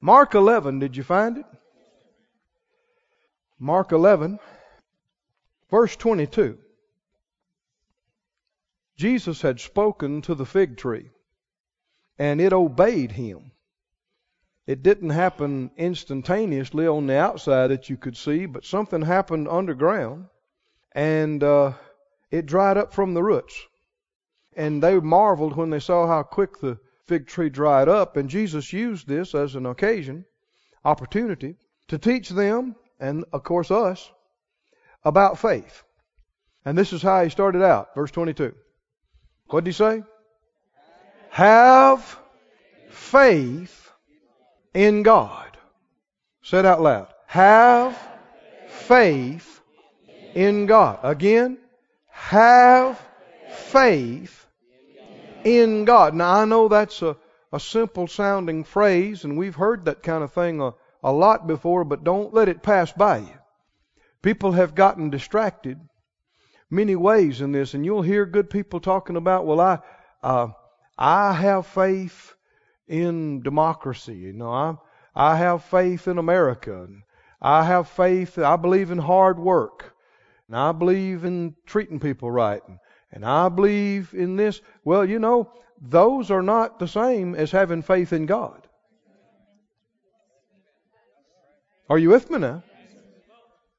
Mark 11, did you find it? Mark 11, verse 22. Jesus had spoken to the fig tree, and it obeyed him. It didn't happen instantaneously on the outside that you could see, but something happened underground, and uh, it dried up from the roots. And they marveled when they saw how quick the fig tree dried up, and Jesus used this as an occasion, opportunity, to teach them, and of course us, about faith. And this is how he started out, verse 22. What did he say? Have faith in God. Say it out loud. Have faith in God. Again, have faith in God. Now, I know that's a, a simple sounding phrase, and we've heard that kind of thing a, a lot before, but don't let it pass by you. People have gotten distracted many ways in this, and you'll hear good people talking about, well, I, uh, I have faith in democracy. You know, I, I have faith in America. I have faith. I believe in hard work. And I believe in treating people right. And, and I believe in this. Well, you know, those are not the same as having faith in God. Are you with me now?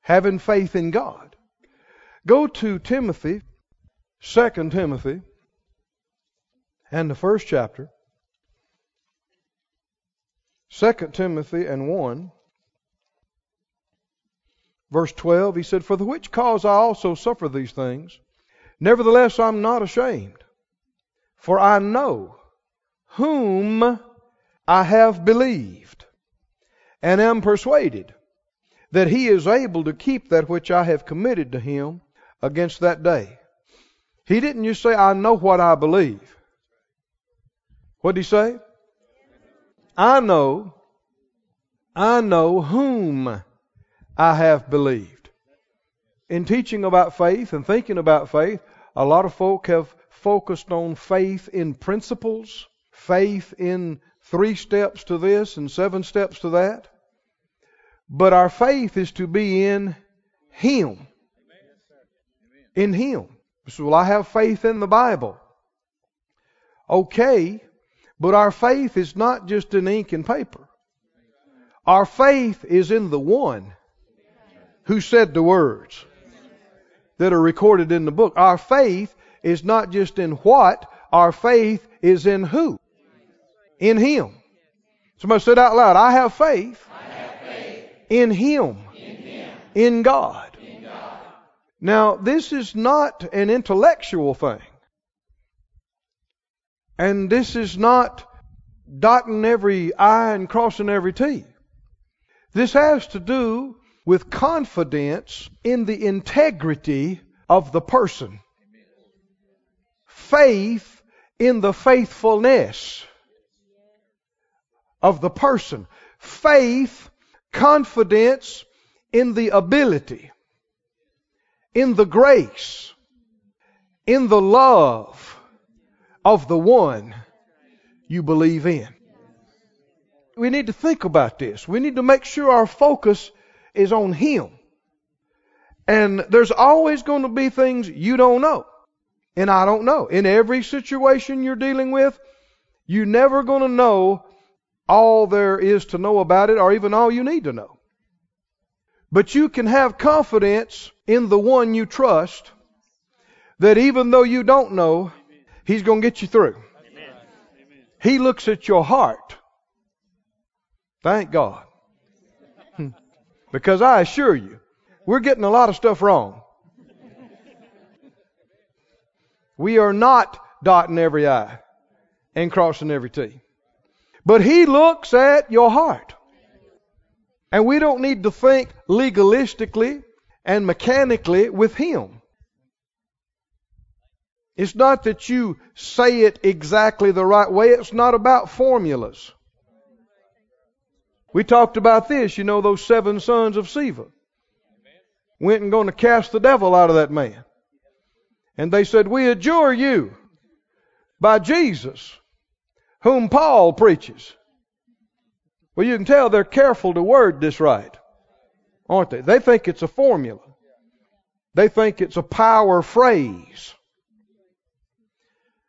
Having faith in God. Go to Timothy, 2 Timothy, and the first chapter. 2 Timothy and 1, verse 12, he said, For the which cause I also suffer these things. Nevertheless, I'm not ashamed, for I know whom I have believed, and am persuaded that he is able to keep that which I have committed to him against that day. He didn't just say, I know what I believe. What did he say? I know, I know whom I have believed. In teaching about faith and thinking about faith, a lot of folk have focused on faith in principles, faith in three steps to this and seven steps to that. But our faith is to be in Him. In Him. So, well, I have faith in the Bible. Okay, but our faith is not just in ink and paper. Our faith is in the one who said the words that are recorded in the book. Our faith is not just in what, our faith is in who? In Him. Somebody said out loud, I have faith, I have faith in Him, in Him, in God. in God. Now, this is not an intellectual thing. And this is not dotting every I and crossing every T. This has to do with confidence in the integrity of the person. Faith in the faithfulness of the person. Faith, confidence in the ability, in the grace, in the love of the one you believe in. We need to think about this. We need to make sure our focus is on Him. And there's always going to be things you don't know. And I don't know. In every situation you're dealing with, you're never going to know all there is to know about it or even all you need to know. But you can have confidence in the one you trust that even though you don't know, He's going to get you through. He looks at your heart. Thank God. Because I assure you, we're getting a lot of stuff wrong. We are not dotting every I and crossing every T. But He looks at your heart. And we don't need to think legalistically and mechanically with Him. It's not that you say it exactly the right way. It's not about formulas. We talked about this, you know, those seven sons of Sceva went and going to cast the devil out of that man. And they said, We adjure you by Jesus, whom Paul preaches. Well, you can tell they're careful to word this right, aren't they? They think it's a formula. They think it's a power phrase.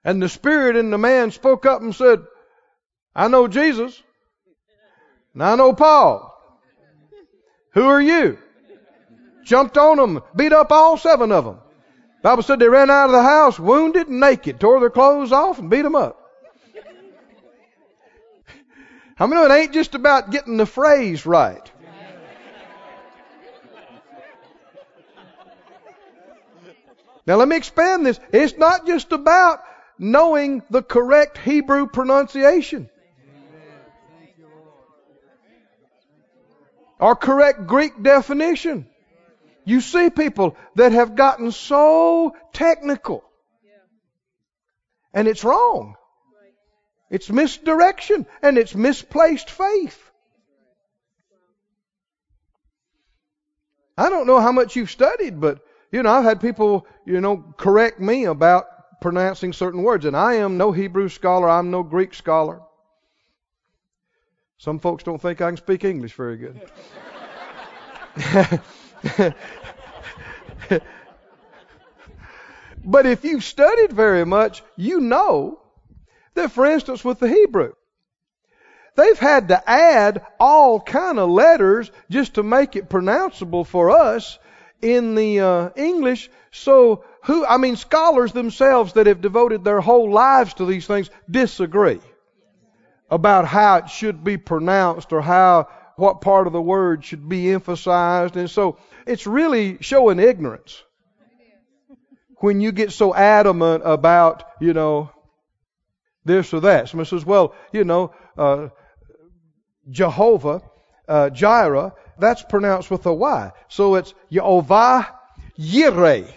And the Spirit in the man spoke up and said, I know Jesus. And I know Paul. Who are you? Jumped on them, beat up all seven of them. Bible said they ran out of the house wounded and naked, tore their clothes off and beat them up. How many know it ain't just about getting the phrase right? Now let me expand this. It's not just about knowing the correct Hebrew pronunciation. Or correct Greek definition. You see people that have gotten so technical. And it's wrong. It's misdirection and it's misplaced faith. I don't know how much you've studied, but you know, I've had people, you know, correct me about pronouncing certain words, and I am no Hebrew scholar, I'm no Greek scholar. Some folks don't think I can speak English very good. but if you've studied very much, you know that, for instance, with the Hebrew, they've had to add all kind of letters just to make it pronounceable for us in the uh, English. So, who, I mean, scholars themselves that have devoted their whole lives to these things disagree about how it should be pronounced or how, what part of the word should be emphasized. And so, it's really showing ignorance when you get so adamant about, you know, this or that. Someone says, well, you know, uh, Jehovah, uh, Jireh, that's pronounced with a Y. So it's Yehovah Yireh.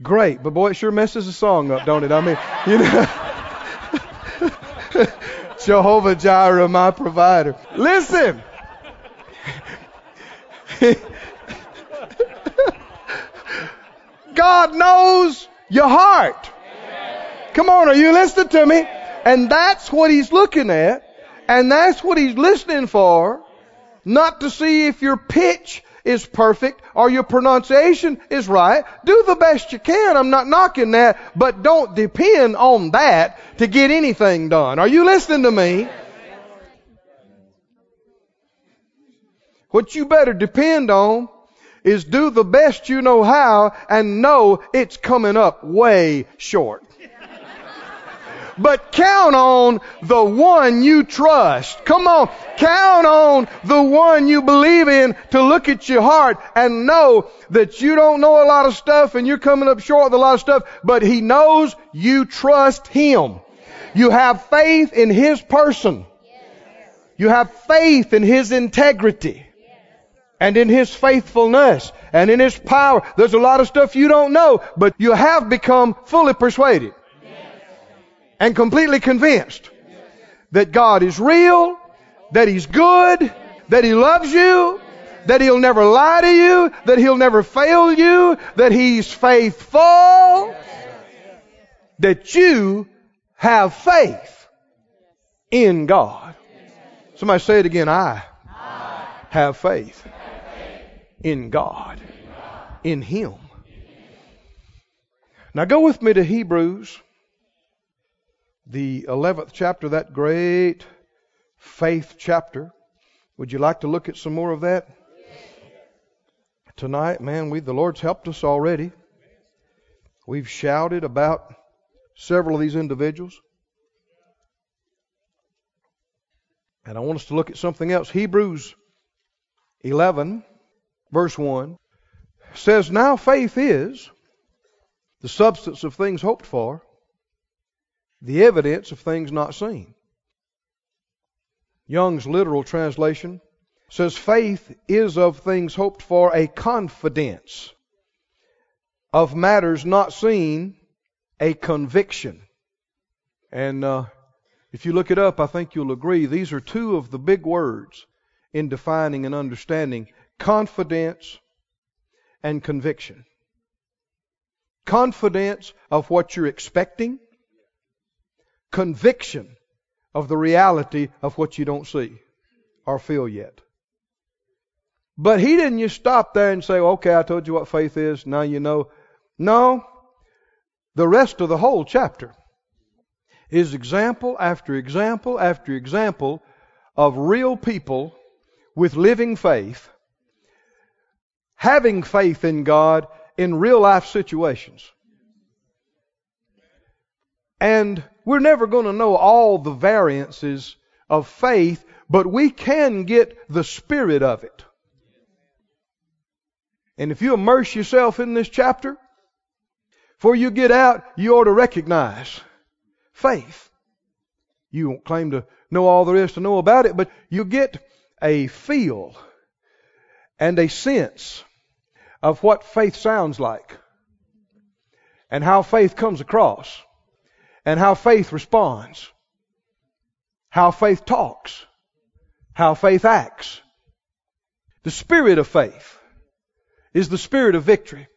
Great, but boy, it sure messes the song up, don't it? I mean, you know, Jehovah Jireh, my provider. Listen. God knows your heart. Come on, are you listening to me? And that's what he's looking at. And that's what he's listening for. Not to see if your pitch is perfect or your pronunciation is right. Do the best you can. I'm not knocking that, but don't depend on that to get anything done. Are you listening to me? What you better depend on is do the best you know how and know it's coming up way short. But count on the one you trust. Come on. Count on the one you believe in to look at your heart and know that you don't know a lot of stuff and you're coming up short with a lot of stuff, but He knows you trust Him. You have faith in His person. You have faith in His integrity and in His faithfulness and in His power. There's a lot of stuff you don't know, but you have become fully persuaded and completely convinced that God is real, that He's good, that He loves you, that He'll never lie to you, that He'll never fail you, that He's faithful, that you have faith in God. Somebody say it again. I have faith in God, in Him. Now go with me to Hebrews the 11th chapter, that great faith chapter. Would you like to look at some more of that? Tonight, man, we the Lord's helped us already. We've shouted about several of these individuals. And I want us to look at something else. Hebrews 11, verse 1 says, Now faith is the substance of things hoped for, the evidence of things not seen. Young's literal translation says faith is of things hoped for a confidence of matters not seen a conviction and uh, if you look it up i think you'll agree these are two of the big words in defining and understanding confidence and conviction confidence of what you're expecting conviction of the reality of what you don't see or feel yet. But he didn't just stop there and say, okay, I told you what faith is, now you know. No, the rest of the whole chapter is example after example after example of real people with living faith, having faith in God in real life situations. And we're never going to know all the variances of faith, but we can get the spirit of it. And if you immerse yourself in this chapter, before you get out, you ought to recognize faith. You won't claim to know all there is to know about it, but you get a feel and a sense of what faith sounds like and how faith comes across and how faith responds, how faith talks, how faith acts. The spirit of faith is the spirit of victory.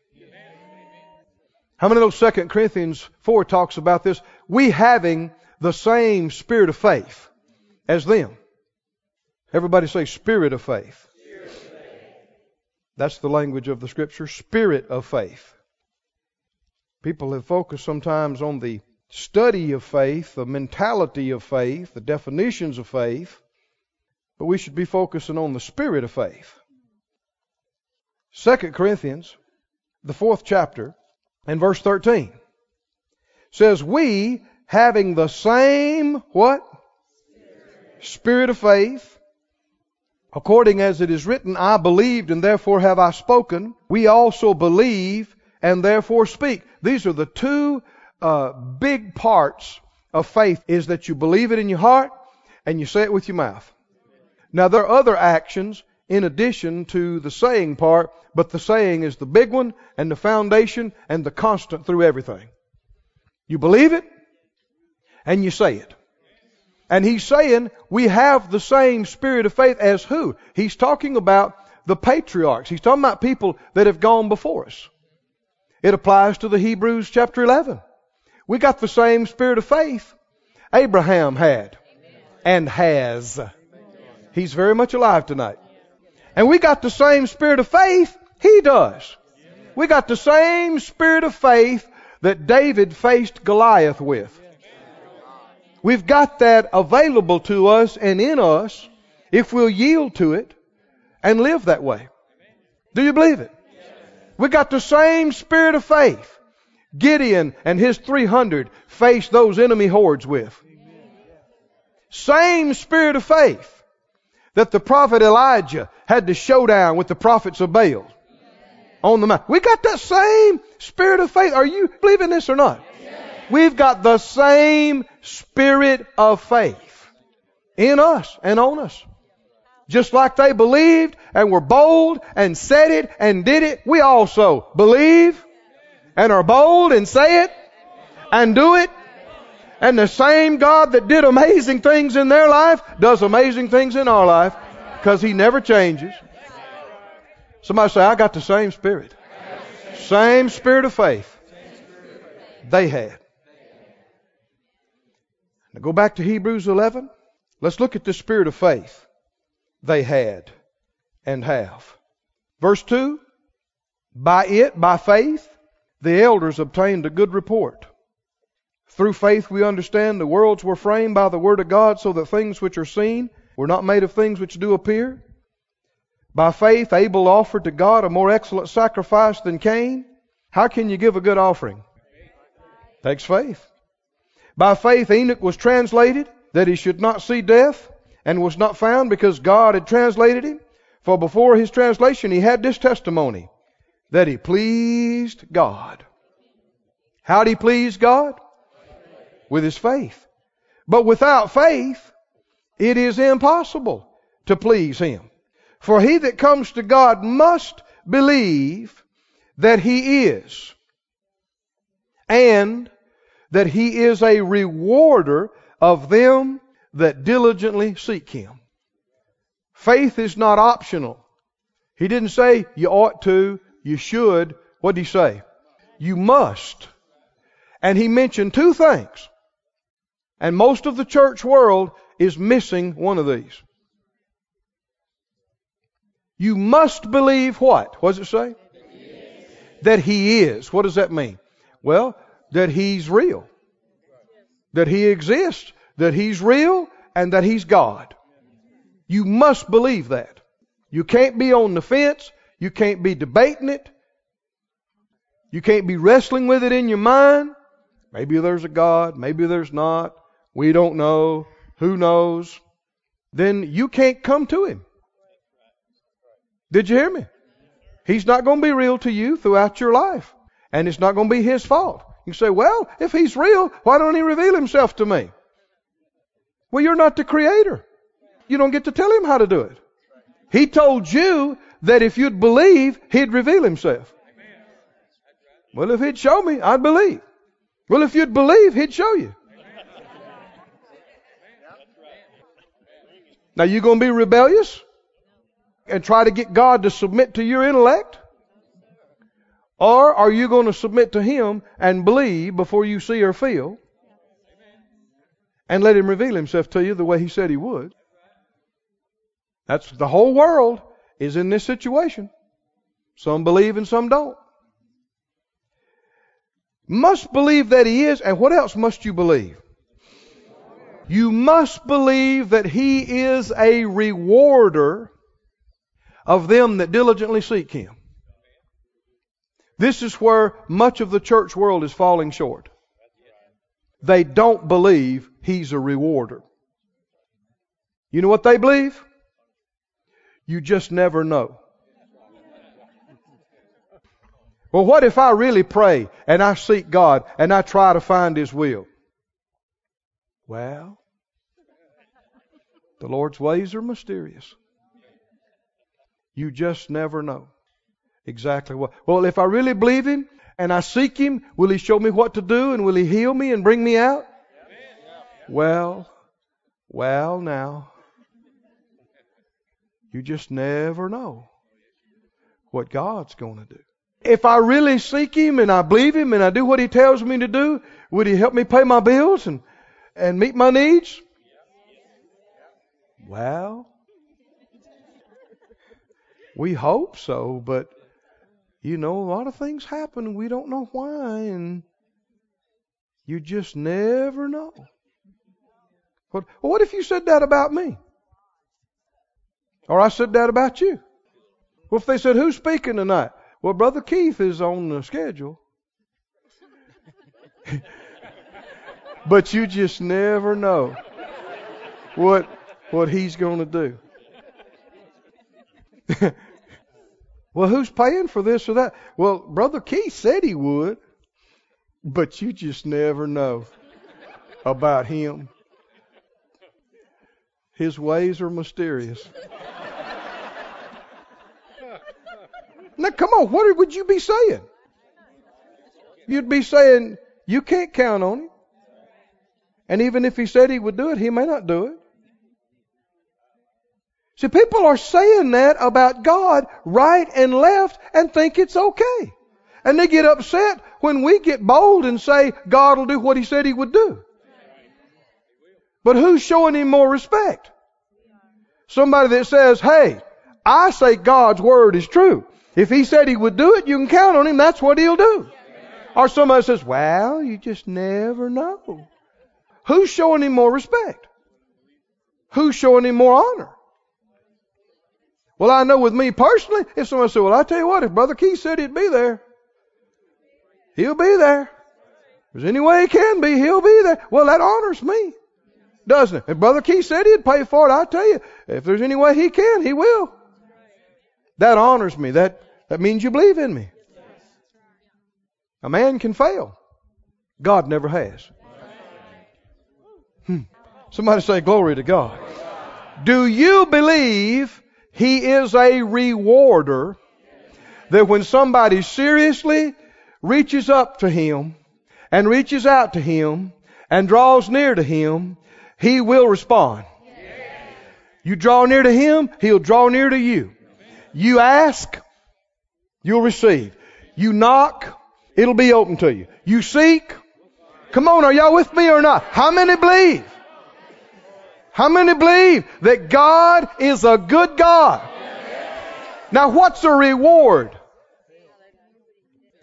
How many know 2 Corinthians 4 talks about this? We having the same spirit of faith as them. Everybody say spirit of faith. Spirit of faith. That's the language of the scripture, spirit of faith. People have focused sometimes on the study of faith, the mentality of faith, the definitions of faith, but we should be focusing on the spirit of faith. 2 Corinthians, the fourth chapter, and verse 13 says, We having the same what? Spirit of faith, according as it is written, I believed and therefore have I spoken. We also believe and therefore speak. These are the two uh, big parts of faith is that you believe it in your heart and you say it with your mouth. Now there are other actions in addition to the saying part, but the saying is the big one and the foundation and the constant through everything. You believe it and you say it. And he's saying we have the same spirit of faith as who? He's talking about the patriarchs. He's talking about people that have gone before us. It applies to the Hebrews chapter 11. We got the same spirit of faith Abraham had and has. He's very much alive tonight. And we got the same spirit of faith he does. We got the same spirit of faith that David faced Goliath with. We've got that available to us and in us if we'll yield to it and live that way. Do you believe it? We got the same spirit of faith Gideon and his 300 faced those enemy hordes with. Same spirit of faith that the prophet Elijah had to showdown with the prophets of Baal on the mountain. We got that same spirit of faith. Are you believing this or not? We've got the same spirit of faith in us and on us. Just like they believed and were bold and said it and did it, we also believe and are bold and say it and do it. And the same God that did amazing things in their life does amazing things in our life because He never changes. Somebody say, I got the same spirit. Same spirit of faith they had. Now go back to Hebrews 11. Let's look at the spirit of faith they had and have. Verse 2 By it, by faith, the elders obtained a good report. Through faith we understand the worlds were framed by the word of God so that things which are seen were not made of things which do appear. By faith, Abel offered to God a more excellent sacrifice than Cain. How can you give a good offering? Takes faith. By faith, Enoch was translated that he should not see death and was not found because God had translated him. For before his translation, he had this testimony that he pleased God. How did he please God? With his faith. But without faith, it is impossible to please him. For he that comes to God must believe that he is, and that he is a rewarder of them that diligently seek him. Faith is not optional. He didn't say you ought to, you should. What did he say? You must. And he mentioned two things. And most of the church world is missing one of these. You must believe what? What does it say? That He is. What does that mean? Well, that He's real. That He exists. That He's real and that He's God. You must believe that. You can't be on the fence. You can't be debating it. You can't be wrestling with it in your mind. Maybe there's a God. Maybe there's not. We don't know. Who knows? Then you can't come to Him. Did you hear me? He's not going to be real to you throughout your life. And it's not going to be His fault. You say, well, if He's real, why don't He reveal Himself to me? Well, you're not the Creator. You don't get to tell Him how to do it. He told you that if you'd believe, He'd reveal Himself. Well, if He'd show me, I'd believe. Well, if you'd believe, He'd show you. Now, you going to be rebellious and try to get God to submit to your intellect? Or are you going to submit to Him and believe before you see or feel and let Him reveal Himself to you the way He said He would? That's the whole world is in this situation. Some believe and some don't. Must believe that He is, and what else must you believe? You must believe that He is a rewarder of them that diligently seek Him. This is where much of the church world is falling short. They don't believe He's a rewarder. You know what they believe? You just never know. Well, what if I really pray and I seek God and I try to find His will? Well, the Lord's ways are mysterious. You just never know exactly what. Well, if I really believe Him and I seek Him, will He show me what to do and will He heal me and bring me out? Well, well, now. You just never know what God's going to do. If I really seek Him and I believe Him and I do what He tells me to do, would He help me pay my bills and, and meet my needs? Well, we hope so, but you know, a lot of things happen and we don't know why, and you just never know. What, what if you said that about me? Or I said that about you? Well, if they said, Who's speaking tonight? Well, Brother Keith is on the schedule. but you just never know what what he's going to do. well, who's paying for this or that? Well, Brother Keith said he would, but you just never know about him. His ways are mysterious. now, come on, what would you be saying? You'd be saying, you can't count on him. And even if he said he would do it, he may not do it. See, people are saying that about God right and left and think it's okay. And they get upset when we get bold and say God will do what He said He would do. But who's showing Him more respect? Somebody that says, hey, I say God's Word is true. If He said He would do it, you can count on Him. That's what He'll do. Or somebody says, well, you just never know. Who's showing Him more respect? Who's showing Him more honor? Well, I know with me personally, if somebody said, well, I tell you what, if Brother Keith said he'd be there, he'll be there. If there's any way he can be, he'll be there. Well, that honors me, doesn't it? If Brother Keith said he'd pay for it, I tell you, if there's any way he can, he will. That honors me. That, that means you believe in me. A man can fail. God never has. Hmm. Somebody say glory to God. Do you believe he is a rewarder that when somebody seriously reaches up to Him and reaches out to Him and draws near to Him, He will respond. You draw near to Him, He'll draw near to you. You ask, you'll receive. You knock, it'll be open to you. You seek, Come on, are y'all with me or not? How many believe? How many believe that God is a good God? Now, what's a reward?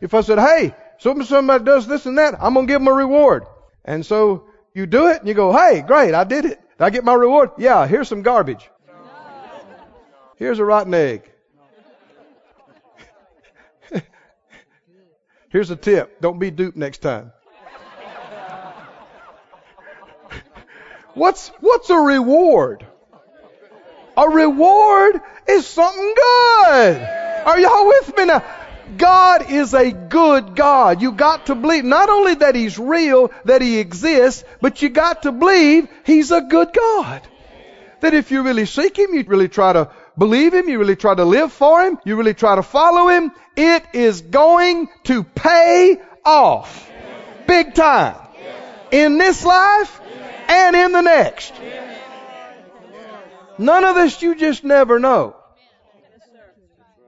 If I said, hey, somebody does this and that, I'm going to give them a reward. And so you do it and you go, hey, great, I did it. Did I get my reward? Yeah, here's some garbage. Here's a rotten egg. here's a tip. Don't be duped next time. What's, what's a reward? A reward is something good. Are y'all with me now? God is a good God. You got to believe not only that He's real, that He exists, but you got to believe He's a good God. That if you really seek Him, you really try to believe Him, you really try to live for Him, you really try to follow Him, it is going to pay off. Big time. In this life and in the next. None of this you just never know.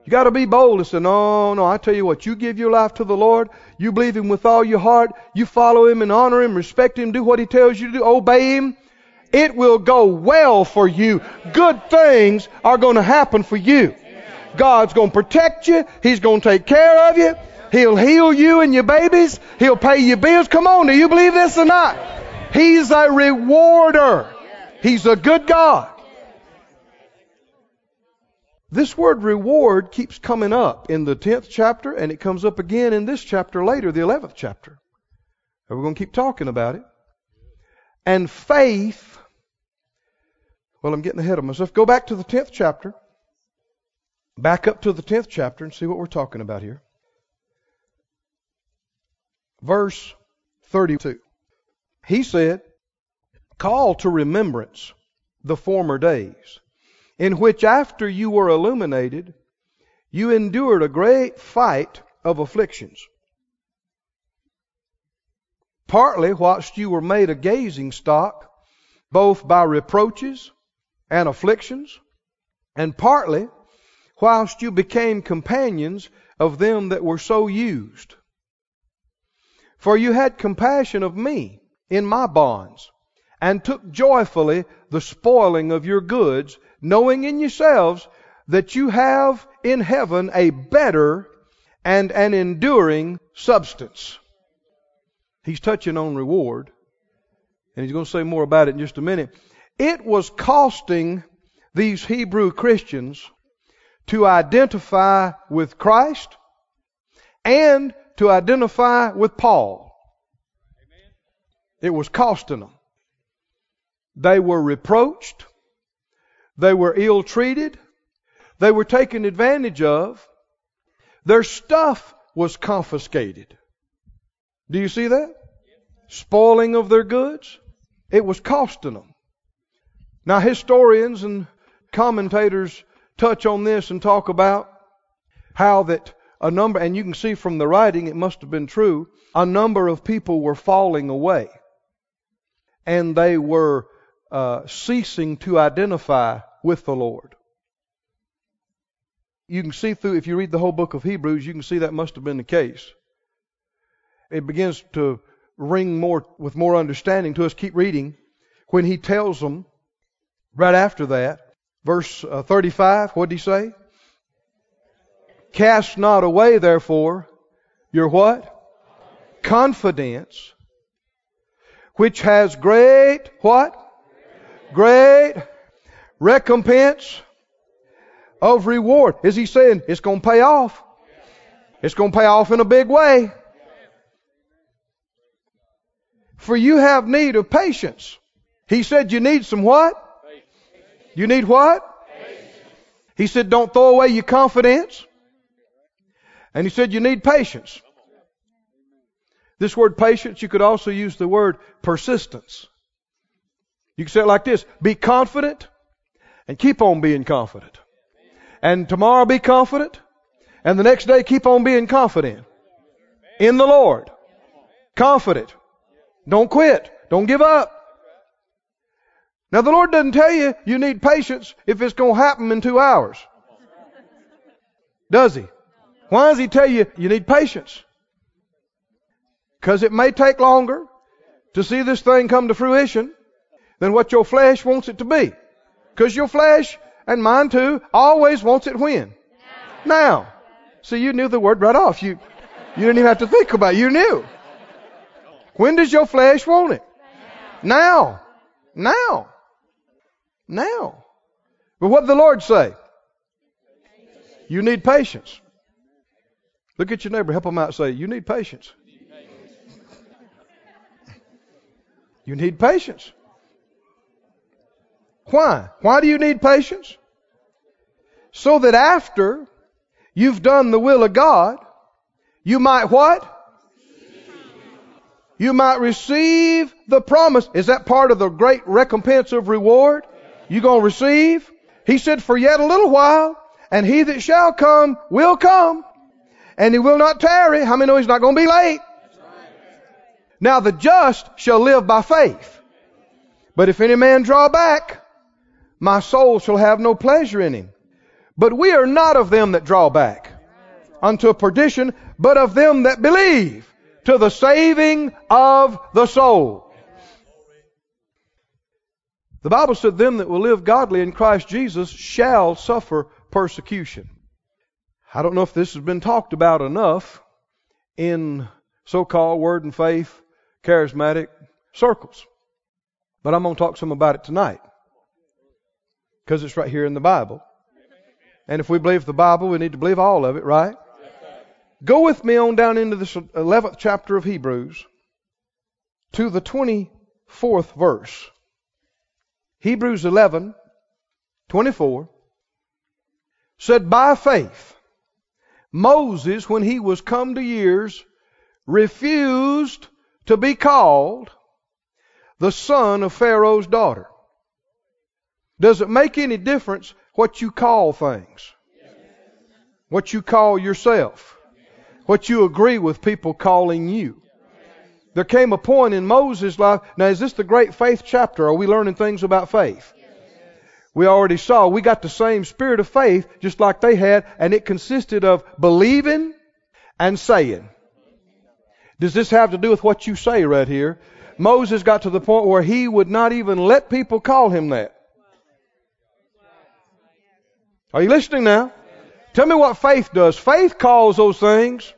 You got to be bold and say, no, no, I tell you what, you give your life to the Lord, you believe Him with all your heart, you follow Him and honor Him, respect Him, do what He tells you to do, obey Him. It will go well for you. Good things are going to happen for you. God's going to protect you. He's going to take care of you. He'll heal you and your babies. He'll pay your bills. Come on, do you believe this or not? He's a rewarder. He's a good God. This word reward keeps coming up in the 10th chapter and it comes up again in this chapter later, the 11th chapter. And we're going to keep talking about it. And faith, well, I'm getting ahead of myself. Go back to the 10th chapter. Back up to the 10th chapter and see what we're talking about here. Verse 32. He said, Call to remembrance the former days in which after you were illuminated, you endured a great fight of afflictions. Partly whilst you were made a gazing stock, both by reproaches and afflictions, and partly whilst you became companions of them that were so used. For you had compassion of me in my bonds, and took joyfully the spoiling of your goods, knowing in yourselves that you have in heaven a better and an enduring substance. He's touching on reward, and he's going to say more about it in just a minute. It was costing these Hebrew Christians to identify with Christ and to identify with Paul. It was costing them. They were reproached. They were ill treated. They were taken advantage of. Their stuff was confiscated. Do you see that? Spoiling of their goods. It was costing them. Now, historians and commentators touch on this and talk about how that a number, and you can see from the writing, it must have been true, a number of people were falling away. And they were uh, ceasing to identify with the Lord. You can see through, if you read the whole book of Hebrews, you can see that must have been the case. It begins to ring more with more understanding to us. Keep reading. When he tells them, right after that, verse uh, 35, what did he say? Cast not away, therefore, your what? Confidence, which has great what? Great recompense of reward. Is he saying it's going to pay off? It's going to pay off in a big way. For you have need of patience. He said you need some what? You need what? He said don't throw away your confidence. And he said you need patience. This word patience, you could also use the word persistence. You can say it like this Be confident and keep on being confident. And tomorrow be confident. And the next day keep on being confident. In the Lord. Confident. Don't quit. Don't give up. Now the Lord doesn't tell you you need patience if it's going to happen in two hours. Does He? Why does He tell you you need patience? Because it may take longer. to see this thing come to fruition than what your flesh wants it to be. Because your flesh, and mine too, always wants it when? Now. See, you knew the word right off. You, you didn't even have to think about it. You knew. When does your flesh want it? Now. Now. Now. But what did the Lord say? You need patience. Look at your neighbor, help him out, say, You need patience. You need patience. Why? Why do you need patience? So that after you've done the will of God, you might what? You might receive the promise. Is that part of the great recompense of reward? You gonna receive? He said, for yet a little while, and he that shall come will come, and he will not tarry. How many know he's not gonna be late? Now the just shall live by faith. But if any man draw back, my soul shall have no pleasure in him. But we are not of them that draw back unto perdition, but of them that believe to the saving of the soul. The Bible said, Them that will live godly in Christ Jesus shall suffer persecution. I don't know if this has been talked about enough in so called word and faith charismatic circles. But I'm going to talk some about it tonight because it's right here in the Bible. And if we believe the Bible, we need to believe all of it, right? Go with me on down into this 11th chapter of Hebrews to the 24th verse. Hebrews 11, 24 said, By faith, Moses, when he was come to years, refused to be called the son of Pharaoh's daughter. Does it make any difference what you call things? What you call yourself? What you agree with people calling you? There came a point in Moses' life. Now, is this the great faith chapter? Are we learning things about faith? We already saw we got the same spirit of faith just like they had, and it consisted of believing and saying. Does this have to do with what you say right here? Moses got to the point where he would not even let people call him that. Are you listening now? Tell me what faith does. Faith calls those things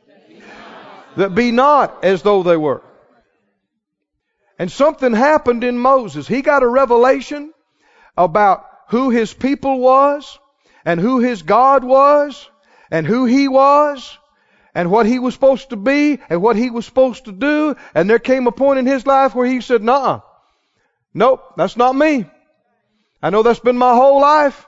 that be not as though they were. And something happened in Moses. He got a revelation about who his people was and who his God was and who he was and what he was supposed to be and what he was supposed to do. And there came a point in his life where he said, nah, nope, that's not me. I know that's been my whole life.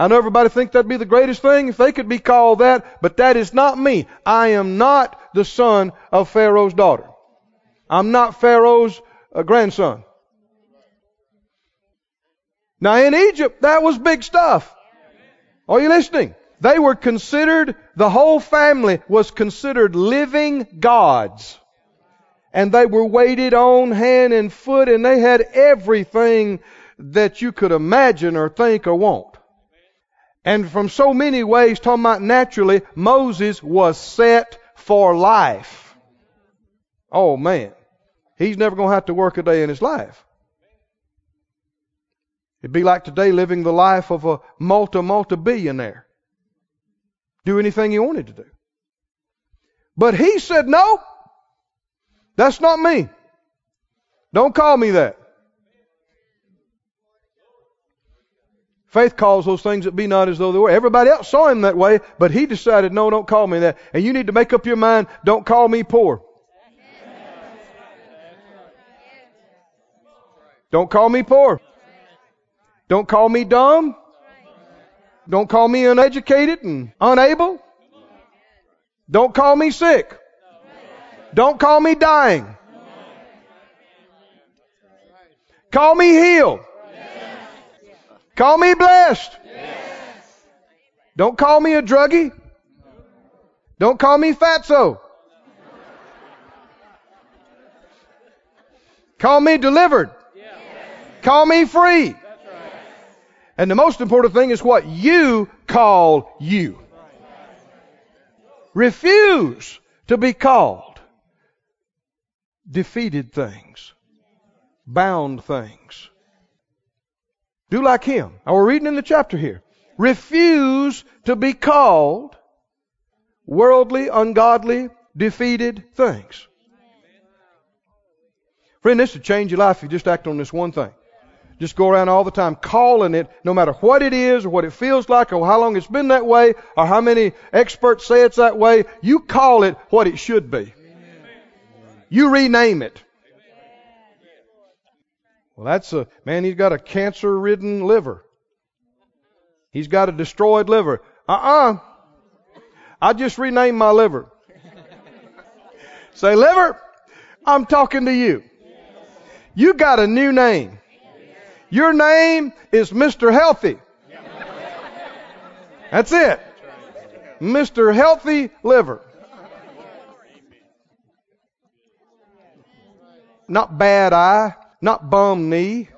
I know everybody think that'd be the greatest thing if they could be called that, but that is not me. I am not the son of Pharaoh's daughter. I'm not Pharaoh's uh, grandson. Now in Egypt, that was big stuff. Are you listening? They were considered, the whole family was considered living gods. And they were waited on hand and foot and they had everything that you could imagine or think or want. And from so many ways, talking about naturally, Moses was set for life. Oh man. He's never going to have to work a day in his life. It'd be like today living the life of a multi multi billionaire do anything he wanted to do. But he said, no, that's not me. Don't call me that. Faith calls those things that be not as though they were. Everybody else saw him that way, but he decided, no, don't call me that. And you need to make up your mind, don't call me poor. Don't call me poor. Don't call me dumb. Don't call me uneducated and unable. Don't call me sick. Don't call me dying. Call me healed. Call me blessed. Don't call me a druggie. Don't call me fatso. Call me delivered. Call me free. And the most important thing is what you call you. Refuse to be called defeated things. bound things. Do like him. Now we're reading in the chapter here. Refuse to be called worldly, ungodly, defeated things. Friend, this would change your life if you just act on this one thing. Just go around all the time calling it, no matter what it is or what it feels like or how long it's been that way or how many experts say it's that way. You call it what it should be. You rename it. Well, that's a man, he's got a cancer ridden liver. He's got a destroyed liver. Uh uh-uh. uh I just renamed my liver. Say, liver, I'm talking to you. You got a new name. Your name is Mr. Healthy. That's it. Mr. Healthy Liver. Not bad eye, not bum knee,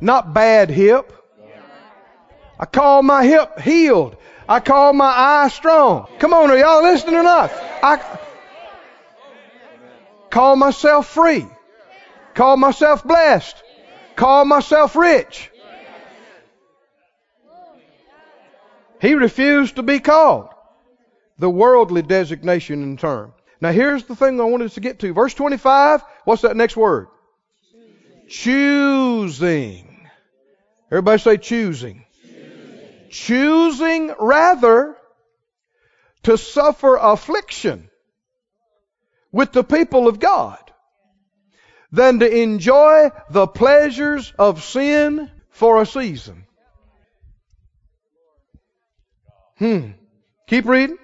not bad hip. I call my hip healed. I call my eye strong. Come on, are y'all listening or not? I call myself free. Call myself blessed. Call myself rich. He refused to be called. The worldly designation and term. Now here's the thing I wanted to get to. Verse 25, what's that next word? Choosing. Everybody say choosing. Choosing, choosing rather to suffer affliction with the people of God than to enjoy the pleasures of sin for a season. Hmm. Keep reading.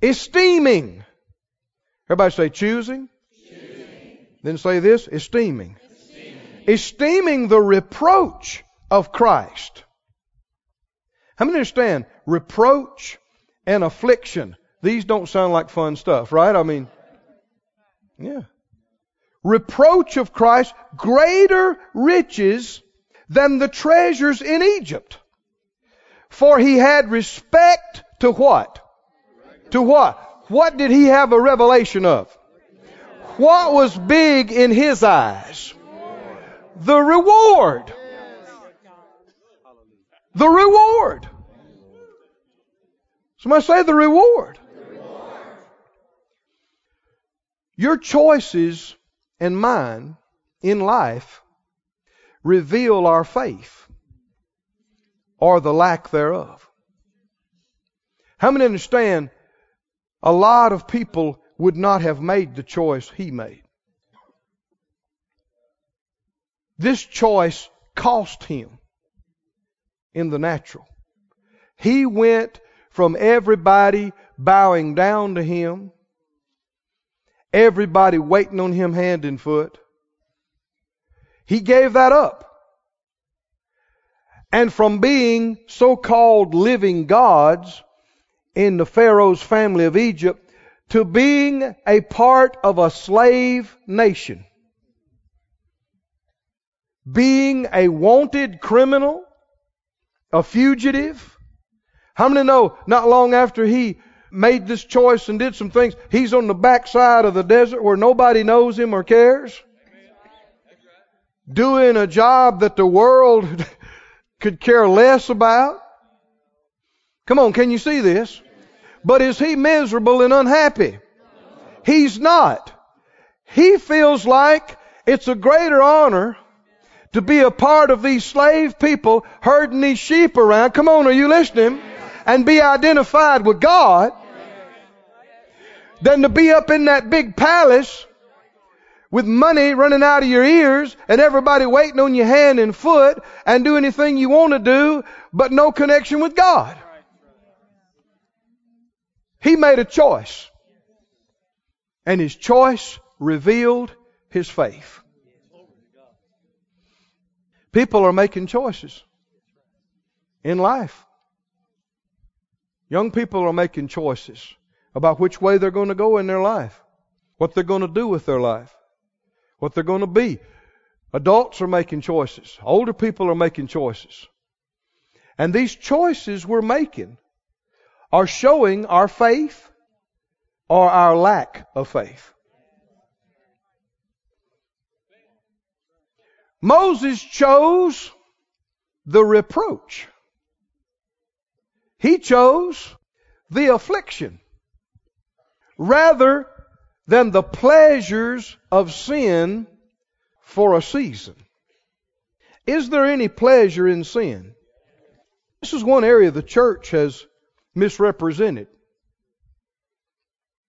Esteeming. Everybody say choosing. Then say this esteeming. esteeming. Esteeming the reproach of Christ. How many understand reproach and affliction? These don't sound like fun stuff, right? I mean, yeah reproach of Christ greater riches than the treasures in Egypt. For he had respect to what? To what? What did he have a revelation of? What was big in his eyes? The reward. The reward. Somebody say the reward. Your choices and mine in life reveal our faith or the lack thereof. How many understand a lot of people would not have made the choice he made? This choice cost him in the natural. He went from everybody bowing down to him Everybody waiting on him hand and foot. He gave that up. And from being so-called living gods in the Pharaoh's family of Egypt to being a part of a slave nation. Being a wanted criminal, a fugitive. How many know not long after he made this choice and did some things, he's on the backside of the desert where nobody knows him or cares. Doing a job that the world could care less about. Come on, can you see this? But is he miserable and unhappy? He's not. He feels like it's a greater honor to be a part of these slave people herding these sheep around. Come on, are you listening? And be identified with God than to be up in that big palace with money running out of your ears and everybody waiting on your hand and foot and do anything you want to do, but no connection with God. He made a choice. And his choice revealed his faith. People are making choices in life. Young people are making choices about which way they're going to go in their life, what they're going to do with their life, what they're going to be. Adults are making choices. Older people are making choices. And these choices we're making are showing our faith or our lack of faith. Moses chose the reproach. He chose the affliction rather than the pleasures of sin for a season. Is there any pleasure in sin? This is one area the church has misrepresented.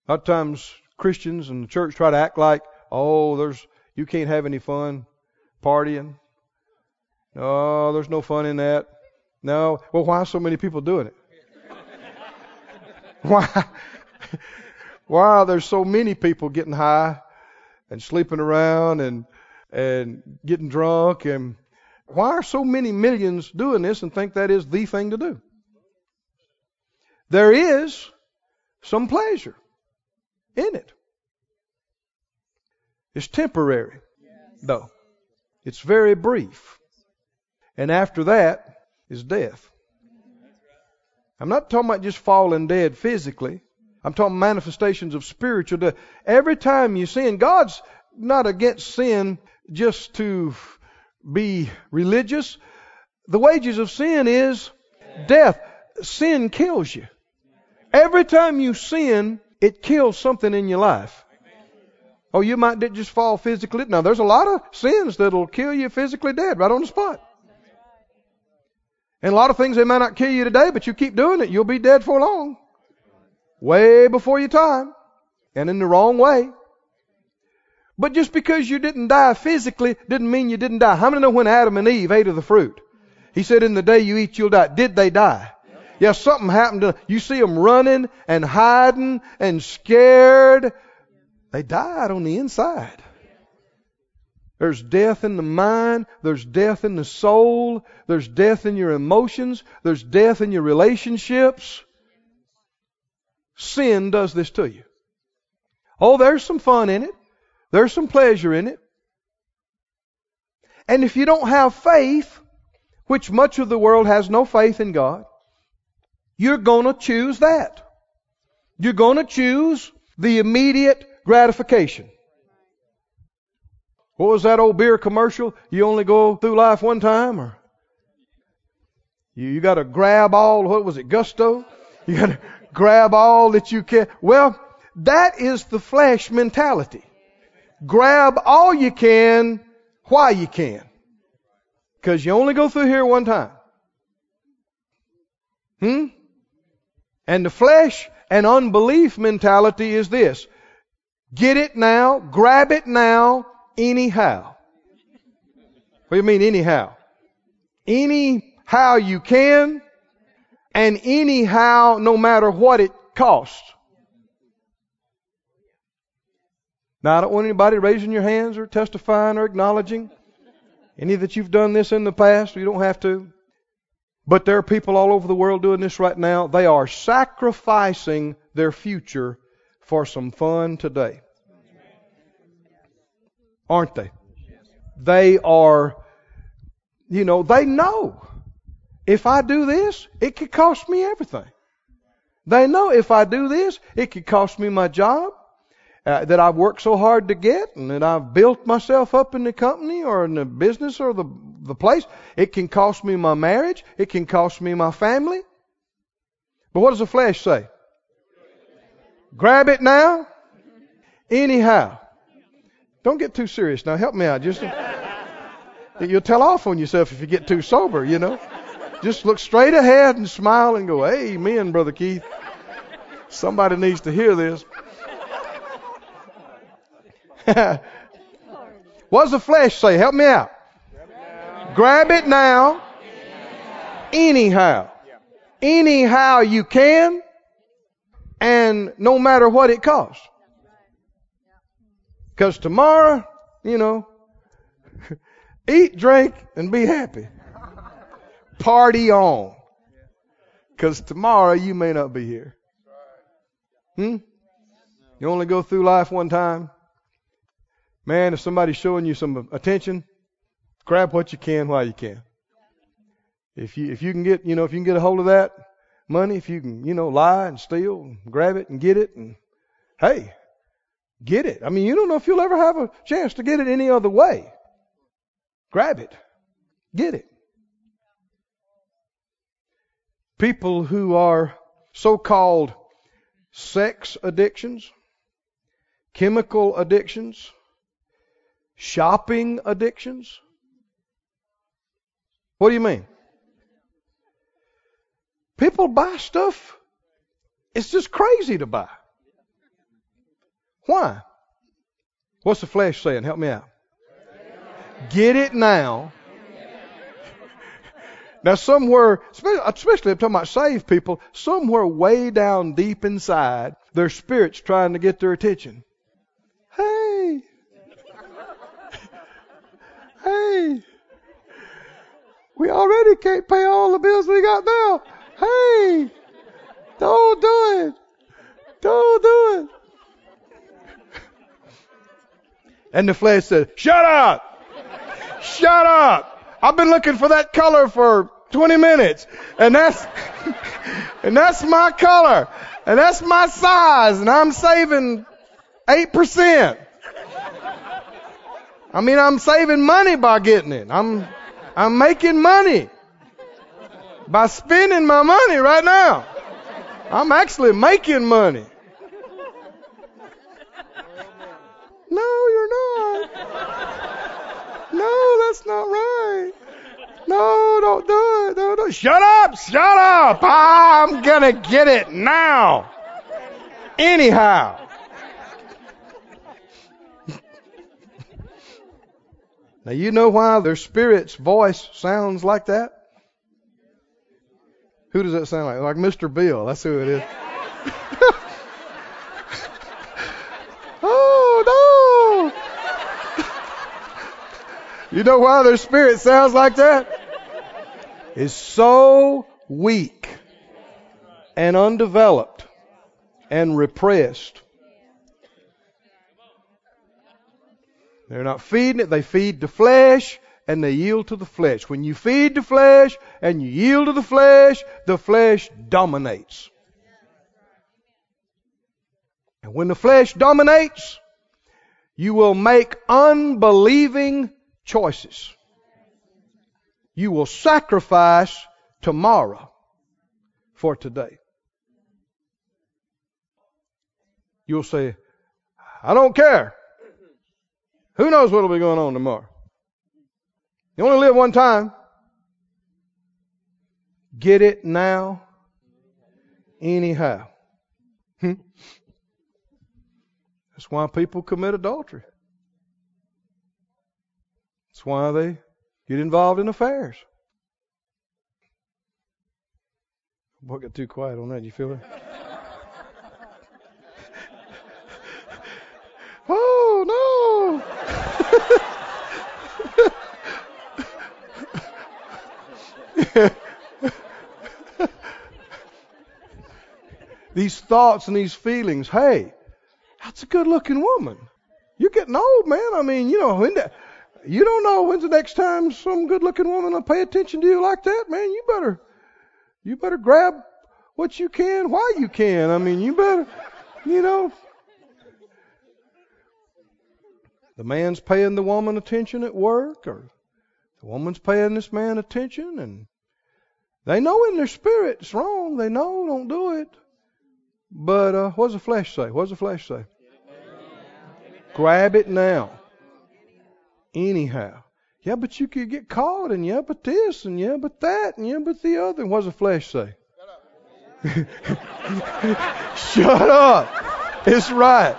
A lot of times Christians and the church try to act like, oh, there's you can't have any fun partying. No, there's no fun in that. No. Well, why are so many people doing it? why? why are there so many people getting high and sleeping around and and getting drunk and why are so many millions doing this and think that is the thing to do? There is some pleasure in it. It's temporary, though. It's very brief. And after that is death. I'm not talking about just falling dead physically. I'm talking manifestations of spiritual death. Every time you sin, God's not against sin just to be religious. The wages of sin is death. Sin kills you. Every time you sin, it kills something in your life. Oh, you might just fall physically. Now, there's a lot of sins that'll kill you physically dead right on the spot. And a lot of things they may not kill you today, but you keep doing it, you'll be dead for long. Way before your time. And in the wrong way. But just because you didn't die physically didn't mean you didn't die. How many know when Adam and Eve ate of the fruit? He said, in the day you eat, you'll die. Did they die? Yeah, something happened to. You see them running and hiding and scared. They died on the inside. There's death in the mind. There's death in the soul. There's death in your emotions. There's death in your relationships. Sin does this to you. Oh, there's some fun in it. There's some pleasure in it. And if you don't have faith, which much of the world has no faith in God, you're going to choose that. You're going to choose the immediate gratification. What was that old beer commercial? You only go through life one time, or you, you got to grab all. What was it? Gusto. You got to grab all that you can. Well, that is the flesh mentality. Grab all you can while you can, because you only go through here one time. Hmm. And the flesh and unbelief mentality is this. Get it now, grab it now, anyhow. What do you mean anyhow? Anyhow you can, and anyhow no matter what it costs. Now I don't want anybody raising your hands or testifying or acknowledging any that you've done this in the past. You don't have to. But there are people all over the world doing this right now. They are sacrificing their future for some fun today. Aren't they? They are, you know, they know if I do this, it could cost me everything. They know if I do this, it could cost me my job uh, that I've worked so hard to get and that I've built myself up in the company or in the business or the, the place. It can cost me my marriage. It can cost me my family. But what does the flesh say? Grab it now. Anyhow. Don't get too serious now. Help me out. Just you'll tell off on yourself if you get too sober, you know. Just look straight ahead and smile and go, Amen, Brother Keith. Somebody needs to hear this. what does the flesh say? Help me out. Grab it now. Anyhow. Anyhow you can. And no matter what it costs. Because tomorrow, you know, eat, drink, and be happy. Party on. Because tomorrow you may not be here. Hmm? You only go through life one time. Man, if somebody's showing you some attention, grab what you can while you can. If you if you can get you know if you can get a hold of that money, if you can you know lie and steal, and grab it and get it, and hey, get it. I mean, you don't know if you'll ever have a chance to get it any other way. Grab it. Get it. People who are so called sex addictions, chemical addictions, shopping addictions. What do you mean? People buy stuff. It's just crazy to buy. Why? What's the flesh saying? Help me out. Get it now. Now, somewhere, especially I'm talking about saved people, somewhere way down deep inside, their spirit's trying to get their attention. Hey! hey! We already can't pay all the bills we got now. Hey! Don't do it! Don't do it! And the flesh said, Shut up! Shut up! I've been looking for that color for 20 minutes. And that's, and that's my color. And that's my size. And I'm saving 8%. I mean, I'm saving money by getting it. I'm, I'm making money by spending my money right now. I'm actually making money. No, you're not. No, that's not right. No, don't do it. Don't do it. Shut up. Shut up. I'm going to get it now. Anyhow. Now, you know why their spirit's voice sounds like that? Who does that sound like? Like Mr. Bill. That's who it is. Oh, no. you know why their spirit sounds like that? It's so weak and undeveloped and repressed. They're not feeding it, they feed the flesh and they yield to the flesh. When you feed the flesh and you yield to the flesh, the flesh dominates. And when the flesh dominates, you will make unbelieving choices. You will sacrifice tomorrow for today. You'll say, I don't care. Who knows what will be going on tomorrow? You only live one time. Get it now, anyhow. Hmm? That's why people commit adultery. That's why they get involved in affairs. Boy, got too quiet on that. You feel it? oh no! these thoughts and these feelings. Hey, that's a good looking woman. You're getting old, man. I mean, you know, when the, you don't know when's the next time some good looking woman will pay attention to you like that, man. You better, you better grab what you can while you can. I mean, you better, you know. The man's paying the woman attention at work, or the woman's paying this man attention, and they know in their spirit it's wrong. They know, don't do it. But uh, what does the flesh say? What does the flesh say? Grab it now anyhow. Yeah, but you could get caught, and yeah, but this, and yeah, but that, and yeah, but the other. And what does the flesh say? Shut up. Shut up. It's right.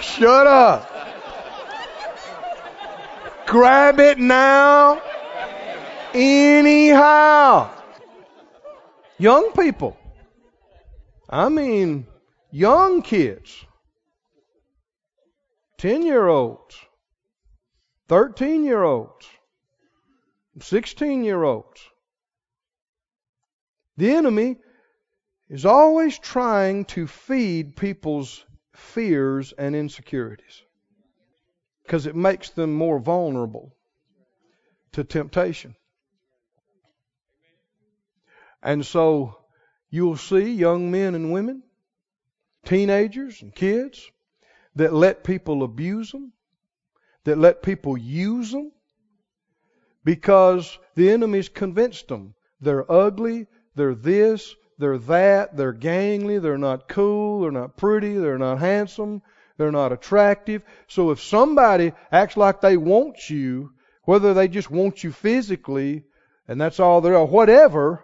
Shut up. Grab it now. Anyhow. Young people. I mean, young kids. 10 year olds. 13 year olds, 16 year olds. The enemy is always trying to feed people's fears and insecurities because it makes them more vulnerable to temptation. And so you'll see young men and women, teenagers and kids that let people abuse them, that let people use them, because the enemy's convinced them they're ugly, they're this, they're that, they're gangly, they're not cool, they're not pretty, they're not handsome, they're not attractive. So if somebody acts like they want you, whether they just want you physically, and that's all they're, or whatever,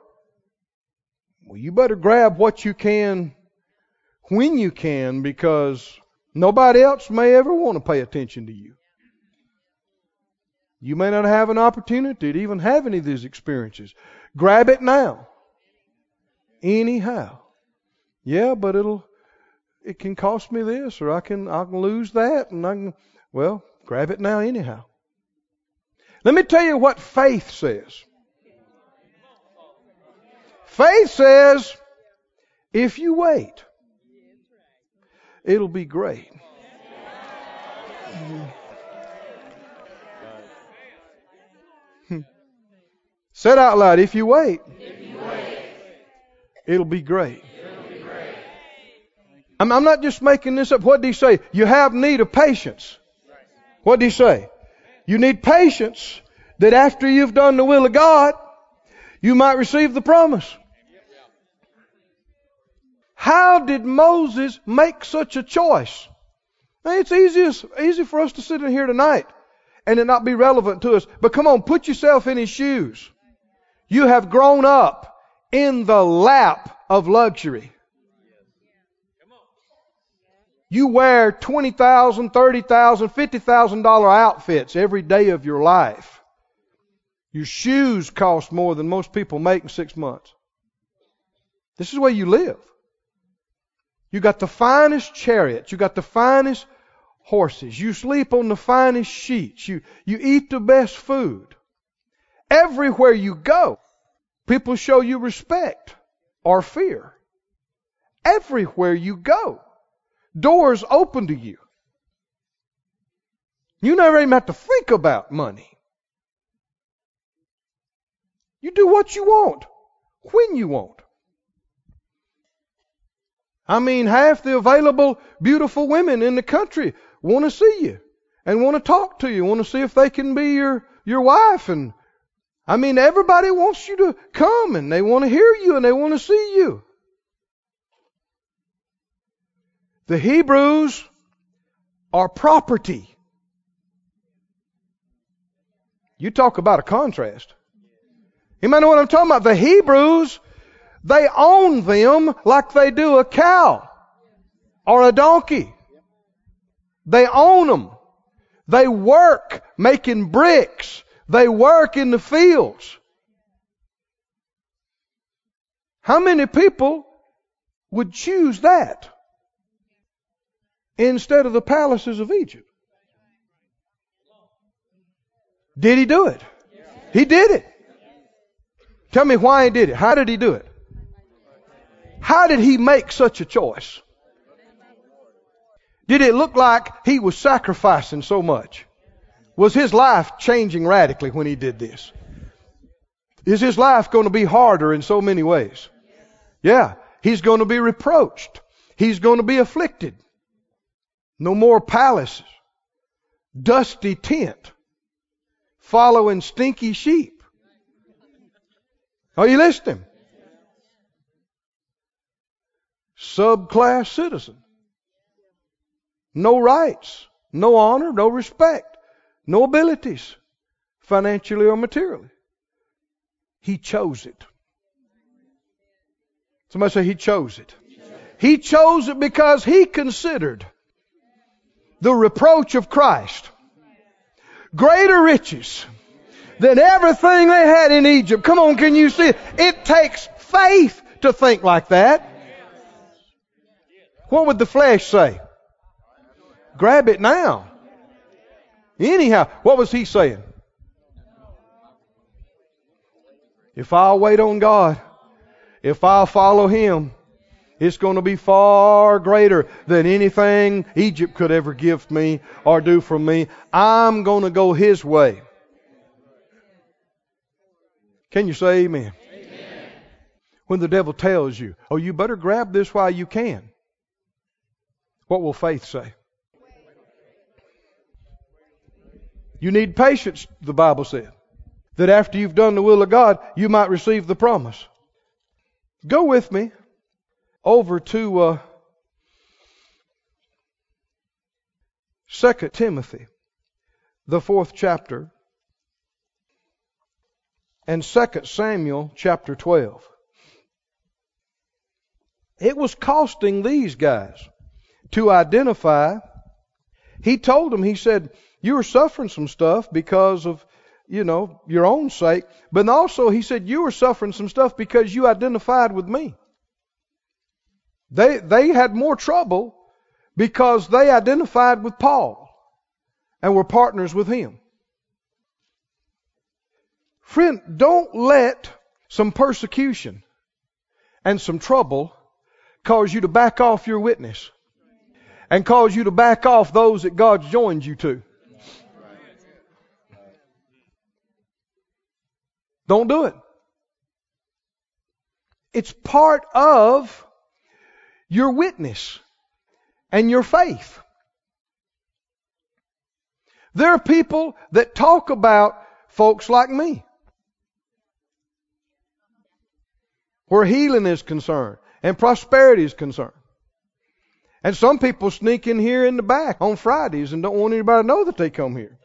well, you better grab what you can when you can because nobody else may ever want to pay attention to you. You may not have an opportunity to even have any of these experiences. Grab it now. Anyhow. Yeah, but it'll it can cost me this or I can I can lose that and I can well, grab it now anyhow. Let me tell you what faith says. Faith says if you wait, it'll be great. Hmm. Said out loud, if you wait, If you wait, it'll be great. I'm, I'm not just making this up. What did he say? You have need of patience. What did he say? You need patience that after you've done the will of God, you might receive the promise. How did Moses make such a choice? It's easy, easy for us to sit in here tonight and it not be relevant to us. But come on, put yourself in his shoes. You have grown up in the lap of luxury. You wear $20,000, $30,000, $50,000 outfits every day of your life. Your shoes cost more than most people make in six months. This is where you live. You got the finest chariots. You got the finest horses. You sleep on the finest sheets. You, you eat the best food. Everywhere you go, people show you respect or fear. Everywhere you go, doors open to you. You never even have to think about money. You do what you want, when you want. I mean, half the available beautiful women in the country want to see you and want to talk to you, want to see if they can be your, your wife. And I mean, everybody wants you to come and they want to hear you and they want to see you. The Hebrews are property. You talk about a contrast. You might know what I'm talking about. The Hebrews, they own them like they do a cow or a donkey. They own them. They work making bricks. They work in the fields. How many people would choose that instead of the palaces of Egypt? Did he do it? He did it. Tell me why he did it. How did he do it? How did he make such a choice? Did it look like he was sacrificing so much? Was his life changing radically when he did this? Is his life going to be harder in so many ways? Yeah. He's going to be reproached. He's going to be afflicted. No more palaces. Dusty tent. Following stinky sheep. Are you listening? Subclass citizen. No rights, no honor, no respect, no abilities, financially or materially. He chose it. Somebody say he chose it. He chose it because he considered the reproach of Christ greater riches than everything they had in Egypt. Come on, can you see it? It takes faith to think like that. What would the flesh say? Grab it now. Anyhow, what was he saying? If I'll wait on God, if I'll follow Him, it's going to be far greater than anything Egypt could ever give me or do for me. I'm going to go His way. Can you say amen? amen? When the devil tells you, oh, you better grab this while you can, what will faith say? You need patience, the Bible said. that after you've done the will of God, you might receive the promise. Go with me over to uh, 2 Timothy, the fourth chapter, and 2 Samuel chapter 12. It was costing these guys to identify. He told them, he said, you are suffering some stuff because of, you know, your own sake. But also, he said, you were suffering some stuff because you identified with me. They, they had more trouble because they identified with Paul and were partners with him. Friend, don't let some persecution and some trouble cause you to back off your witness and cause you to back off those that God's joined you to. Don't do it. It's part of your witness and your faith. There are people that talk about folks like me where healing is concerned and prosperity is concerned. And some people sneak in here in the back on Fridays and don't want anybody to know that they come here.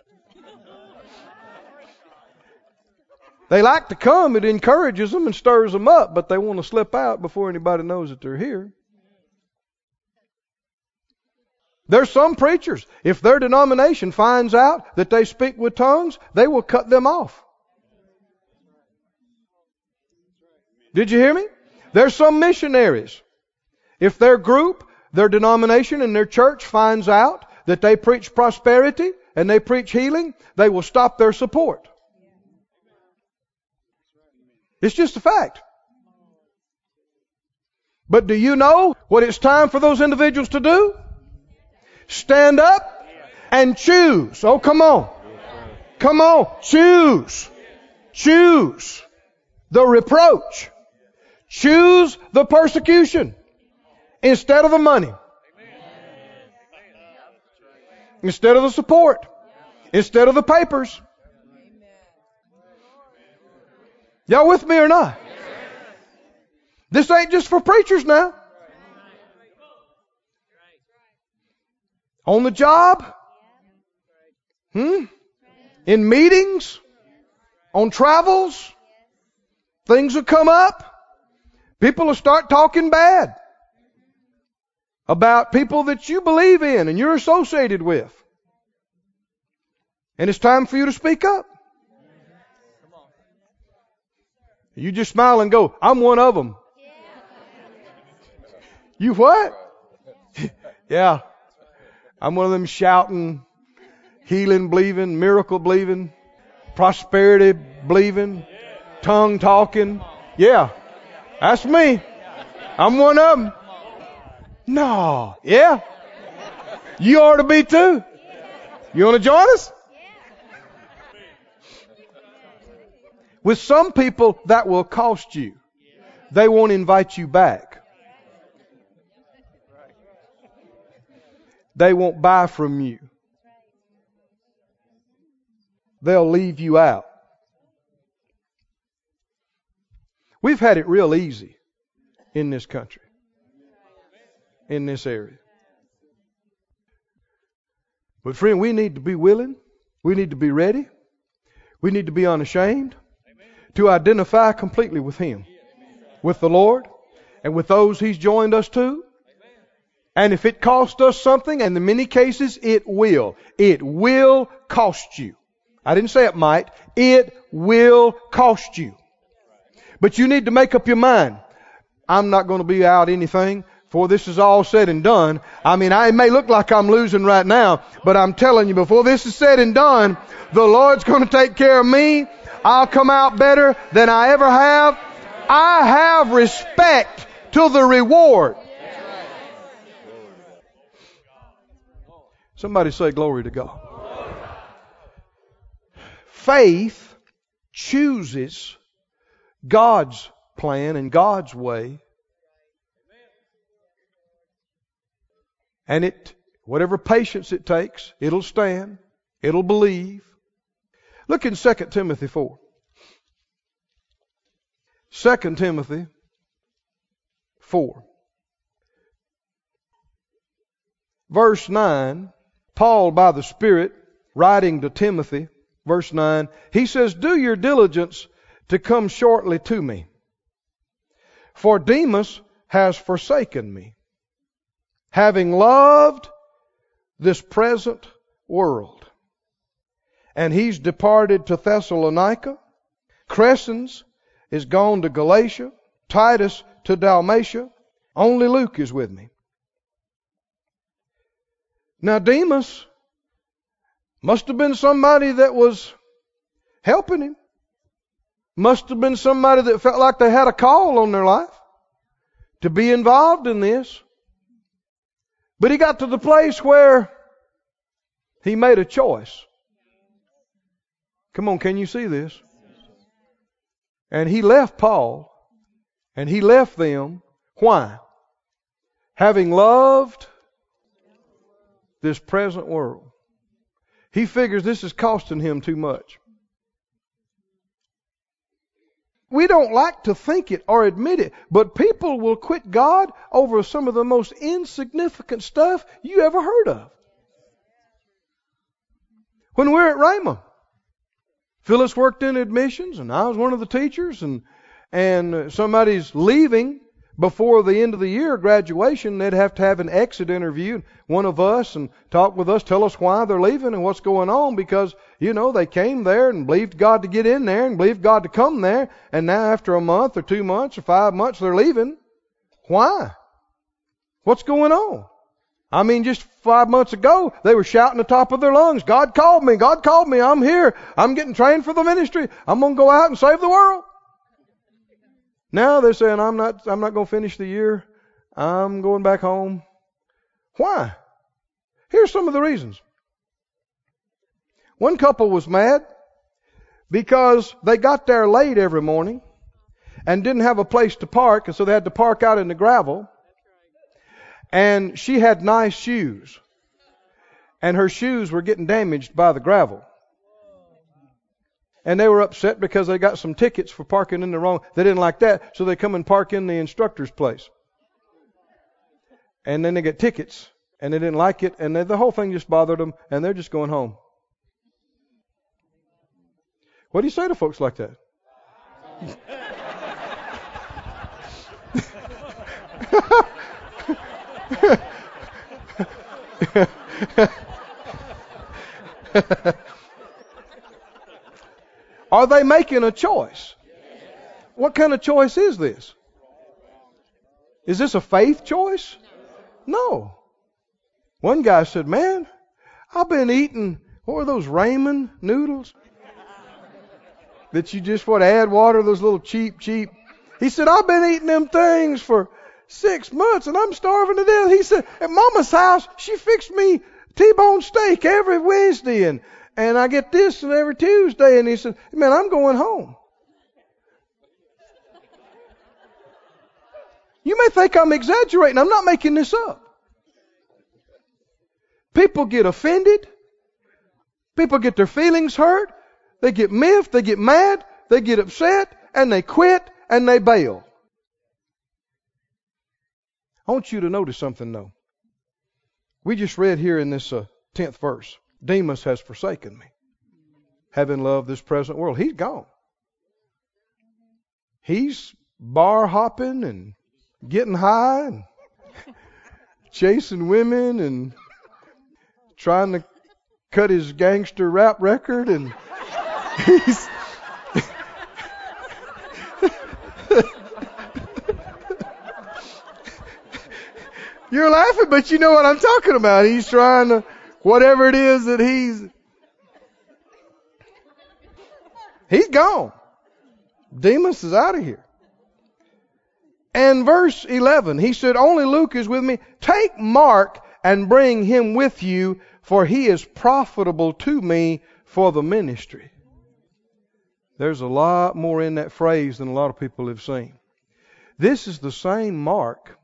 They like to come, it encourages them and stirs them up, but they want to slip out before anybody knows that they're here. There's some preachers, if their denomination finds out that they speak with tongues, they will cut them off. Did you hear me? There's some missionaries. If their group, their denomination, and their church finds out that they preach prosperity and they preach healing, they will stop their support. It's just a fact. But do you know what it's time for those individuals to do? Stand up and choose. Oh, come on. Come on. Choose. Choose the reproach. Choose the persecution instead of the money. Instead of the support. Instead of the papers. Y'all with me or not? This ain't just for preachers now. On the job? Hmm? In meetings? On travels? Things will come up. People will start talking bad about people that you believe in and you're associated with. And it's time for you to speak up. You just smile and go, I'm one of them. You what? yeah. I'm one of them shouting, healing, believing, miracle believing, prosperity believing, tongue talking. Yeah. That's me. I'm one of them. No. Yeah. You ought to be too. You want to join us? With some people, that will cost you. They won't invite you back. They won't buy from you. They'll leave you out. We've had it real easy in this country, in this area. But, friend, we need to be willing. We need to be ready. We need to be unashamed to identify completely with Him, with the Lord, and with those He's joined us to. And if it costs us something, and in many cases it will, it will cost you. I didn't say it might. It will cost you. But you need to make up your mind. I'm not going to be out anything before this is all said and done. I mean, I, may look like I'm losing right now, but I'm telling you, before this is said and done, the Lord's going to take care of me. I'll come out better than I ever have. I have respect to the reward. Somebody say glory to God. Faith chooses God's plan and God's way. And it, whatever patience it takes, it'll stand. It'll believe. Look in 2 Timothy 4. 2 Timothy 4. Verse 9, Paul, by the Spirit, writing to Timothy, verse 9, he says, Do your diligence to come shortly to me. For Demas has forsaken me, having loved this present world. And he's departed to Thessalonica. Crescens is gone to Galatia. Titus to Dalmatia. Only Luke is with me. Now, Demas must have been somebody that was helping him. Must have been somebody that felt like they had a call on their life to be involved in this. But he got to the place where he made a choice. Come on, can you see this? And he left Paul and he left them. Why? Having loved this present world. He figures this is costing him too much. We don't like to think it or admit it, but people will quit God over some of the most insignificant stuff you ever heard of. When we were at Rhema, Phyllis worked in admissions, and I was one of the teachers, and and somebody's leaving, before the end of the year, graduation, they'd have to have an exit interview, one of us, and talk with us, tell us why they're leaving and what's going on, because, you know, they came there and believed God to get in there and believed God to come there, and now after a month or two months or five months, they're leaving. Why? What's going on? I mean, just five months ago, they were shouting the top of their lungs, God called me, God called me, I'm here, I'm getting trained for the ministry, I'm to go out and save the world. Now they're saying, I'm not, I'm not going to finish the year. I'm going back home. Why? Here's some of the reasons. One couple was mad because they got there late every morning and didn't have a place to park, and so they had to park out in the gravel. And she had nice shoes. And her shoes were getting damaged by the gravel and they were upset because they got some tickets for parking in the wrong. They didn't like that, so they come and park in the instructor's place. And then they get tickets, and they didn't like it, and they, the whole thing just bothered them, and they're just going home. What do you say to folks like that? Are they making a choice? What kind of choice is this? Is this a faith choice? No. One guy said, Man, I've been eating, what were those ramen noodles? That you just want to add water, those little cheap, cheap. He said, I've been eating them things for six months and I'm starving to death. He said, at mama's house, she fixed me T-bone steak every Wednesday and and I get this every Tuesday. And he said, man, I'm going home. You may think I'm exaggerating. I'm not making this up. People get offended. People get their feelings hurt. They get miffed. They get mad. They get upset. And they quit and they bail. I want you to notice something though. We just read here in this uh, 10th verse. Demas has forsaken me, having loved this present world. He's gone. He's bar hopping and getting high and chasing women and trying to cut his gangster rap record and he's You're laughing, but you know what I'm talking about. He's trying to whatever it is that he's he's gone. Demas is out of here. And verse 11, he said, Only Luke is with me. Take Mark and bring him with you, for he is profitable to me for the ministry. There's a lot more in that phrase than a lot of people have seen. This is the same Mark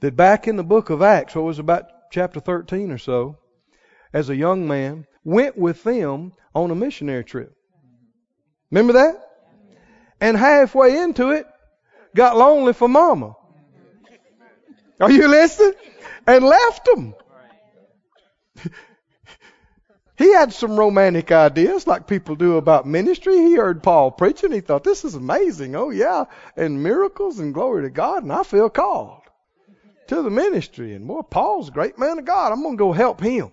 that back in the book of Acts, what was about chapter 13 or so, as a young man, went with them on a missionary trip. Remember that? and halfway into it, got lonely for mama. Are you listening? And left them. He had some romantic ideas like people do about ministry. He heard Paul preaching. He thought, this is amazing. Oh, yeah. And miracles and glory to God. And I feel called to the ministry. And boy, Paul's a great man of God. I'm going to go help him.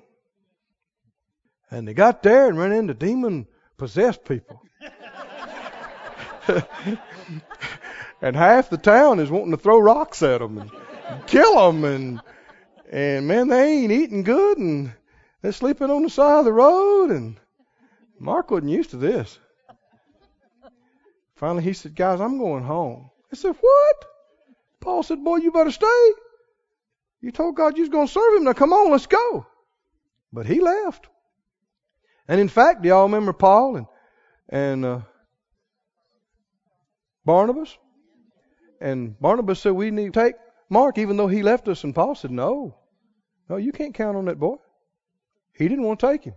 And they got there and ran into demon possessed people. and half the town is wanting to throw rocks at them and kill them. And, and man, they ain't eating good. And they're sleeping on the side of the road, and Mark wasn't used to this. Finally, he said, Guys, I'm going home. I said, What? Paul said, Boy, you better stay. You told God you was going to serve him. Now come on, let's go. But he left. And in fact, do y'all remember Paul and, and uh, Barnabas? And Barnabas said, We need to take Mark, even though he left us. And Paul said, No. No, you can't count on that boy. He didn't want to take him.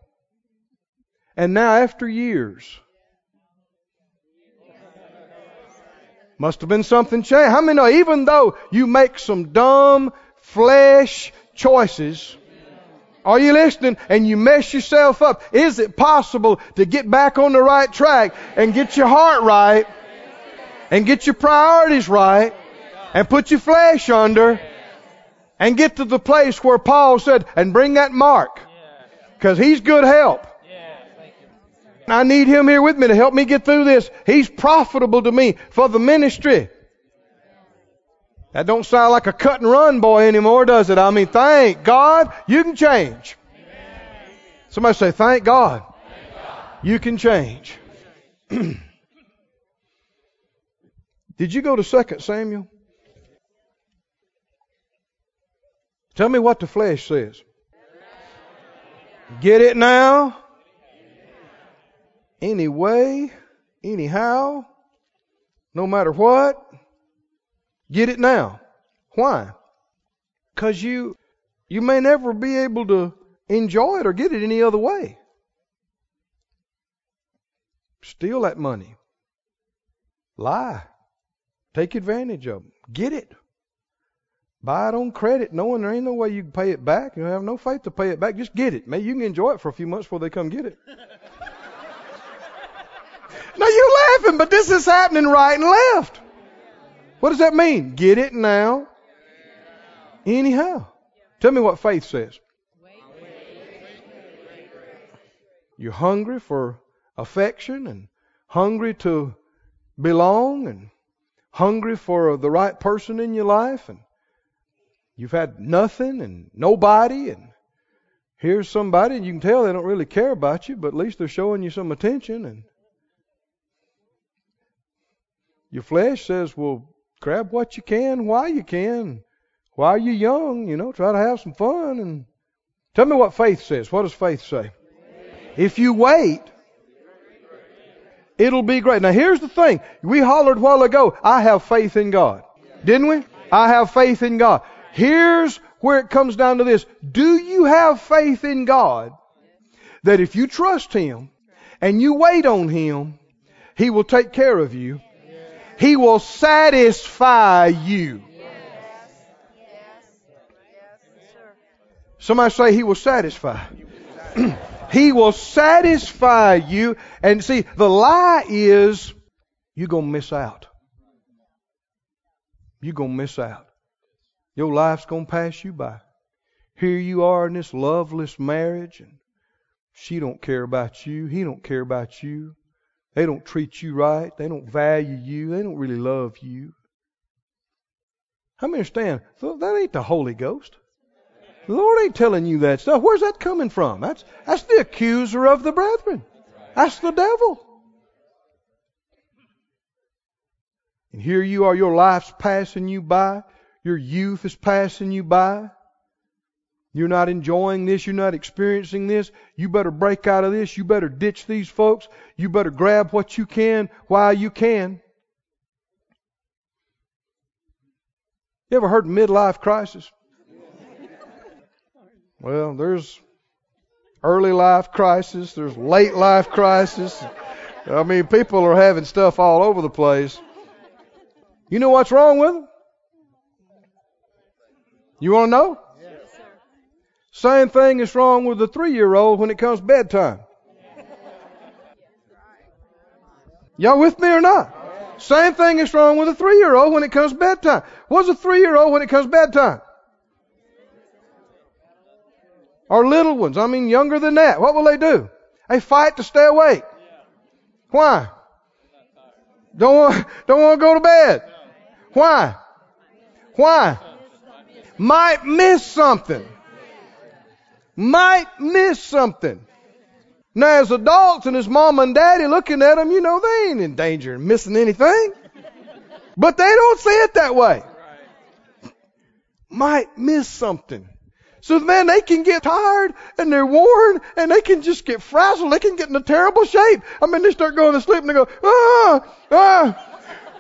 And now, after years, must have been something changed. How many know, even though you make some dumb flesh choices, are you listening? And you mess yourself up. Is it possible to get back on the right track and get your heart right and get your priorities right and put your flesh under and get to the place where Paul said, and bring that mark? Because he's good help. I need him here with me to help me get through this. He's profitable to me for the ministry. That don't sound like a cut and run boy anymore, does it? I mean, thank God you can change. Somebody say, thank God, you can change. Did you go to 2 Samuel? Tell me what the flesh says. Get it now? Anyway, anyhow, no matter what, get it now. Why? Because you, you may never be able to enjoy it or get it any other way. Steal that money. Lie. Take advantage of them. Get it. Buy it on credit, knowing there ain't no way you can pay it back. You have no faith to pay it back. Just get it. Maybe you can enjoy it for a few months before they come get it. now you're laughing, but this is happening right and left. What does that mean? Get it now. Anyhow. Tell me what faith says. You're hungry for affection and hungry to belong and hungry for the right person in your life and You've had nothing and nobody, and here's somebody, and you can tell they don't really care about you, but at least they're showing you some attention. And your flesh says, well, grab what you can while you can. While you're young, you know, try to have some fun. And tell me what faith says. What does faith say? If you wait, it'll be great. Now here's the thing. We hollered a while ago, I have faith in God. Didn't we? I have faith in God. Here's where it comes down to this. Do you have faith in God that if you trust Him and you wait on Him, He will take care of you? He will satisfy you. Somebody say He will satisfy. he will satisfy you. And see, the lie is you're going to miss out. You're going to miss out. Your life's going to pass you by. Here you are in this loveless marriage and she don't care about you. He don't care about you. They don't treat you right. They don't value you. They don't really love you. How many understand? That ain't the Holy Ghost. The Lord ain't telling you that stuff. Where's that coming from? That's, that's the accuser of the brethren. That's the devil. And here you are, your life's passing you by. Your youth is passing you by. You're not enjoying this. You're not experiencing this. You better break out of this. You better ditch these folks. You better grab what you can while you can. You ever heard midlife crisis? Well, there's early life crisis, there's late life crisis, I mean, people are having stuff all over the place. You know what's wrong with them? You want to know? Same thing is wrong with the three year old when it comes bedtime. Y'all with me or not? Same thing is wrong with a three year old when it comes bedtime. What's a three year old when it comes bedtime? Or little ones, I mean younger than that. What will they do? They fight to stay awake. Why? Don't want, don't want to go to bed. Why? Why? Might miss something. Might miss something. Now, as adults and his mom and daddy looking at them, you know they ain't in danger of missing anything. But they don't see it that way. Might miss something. So man, they can get tired and they're worn and they can just get frazzled. They can get in a terrible shape. I mean, they start going to sleep and they go, ah, ah.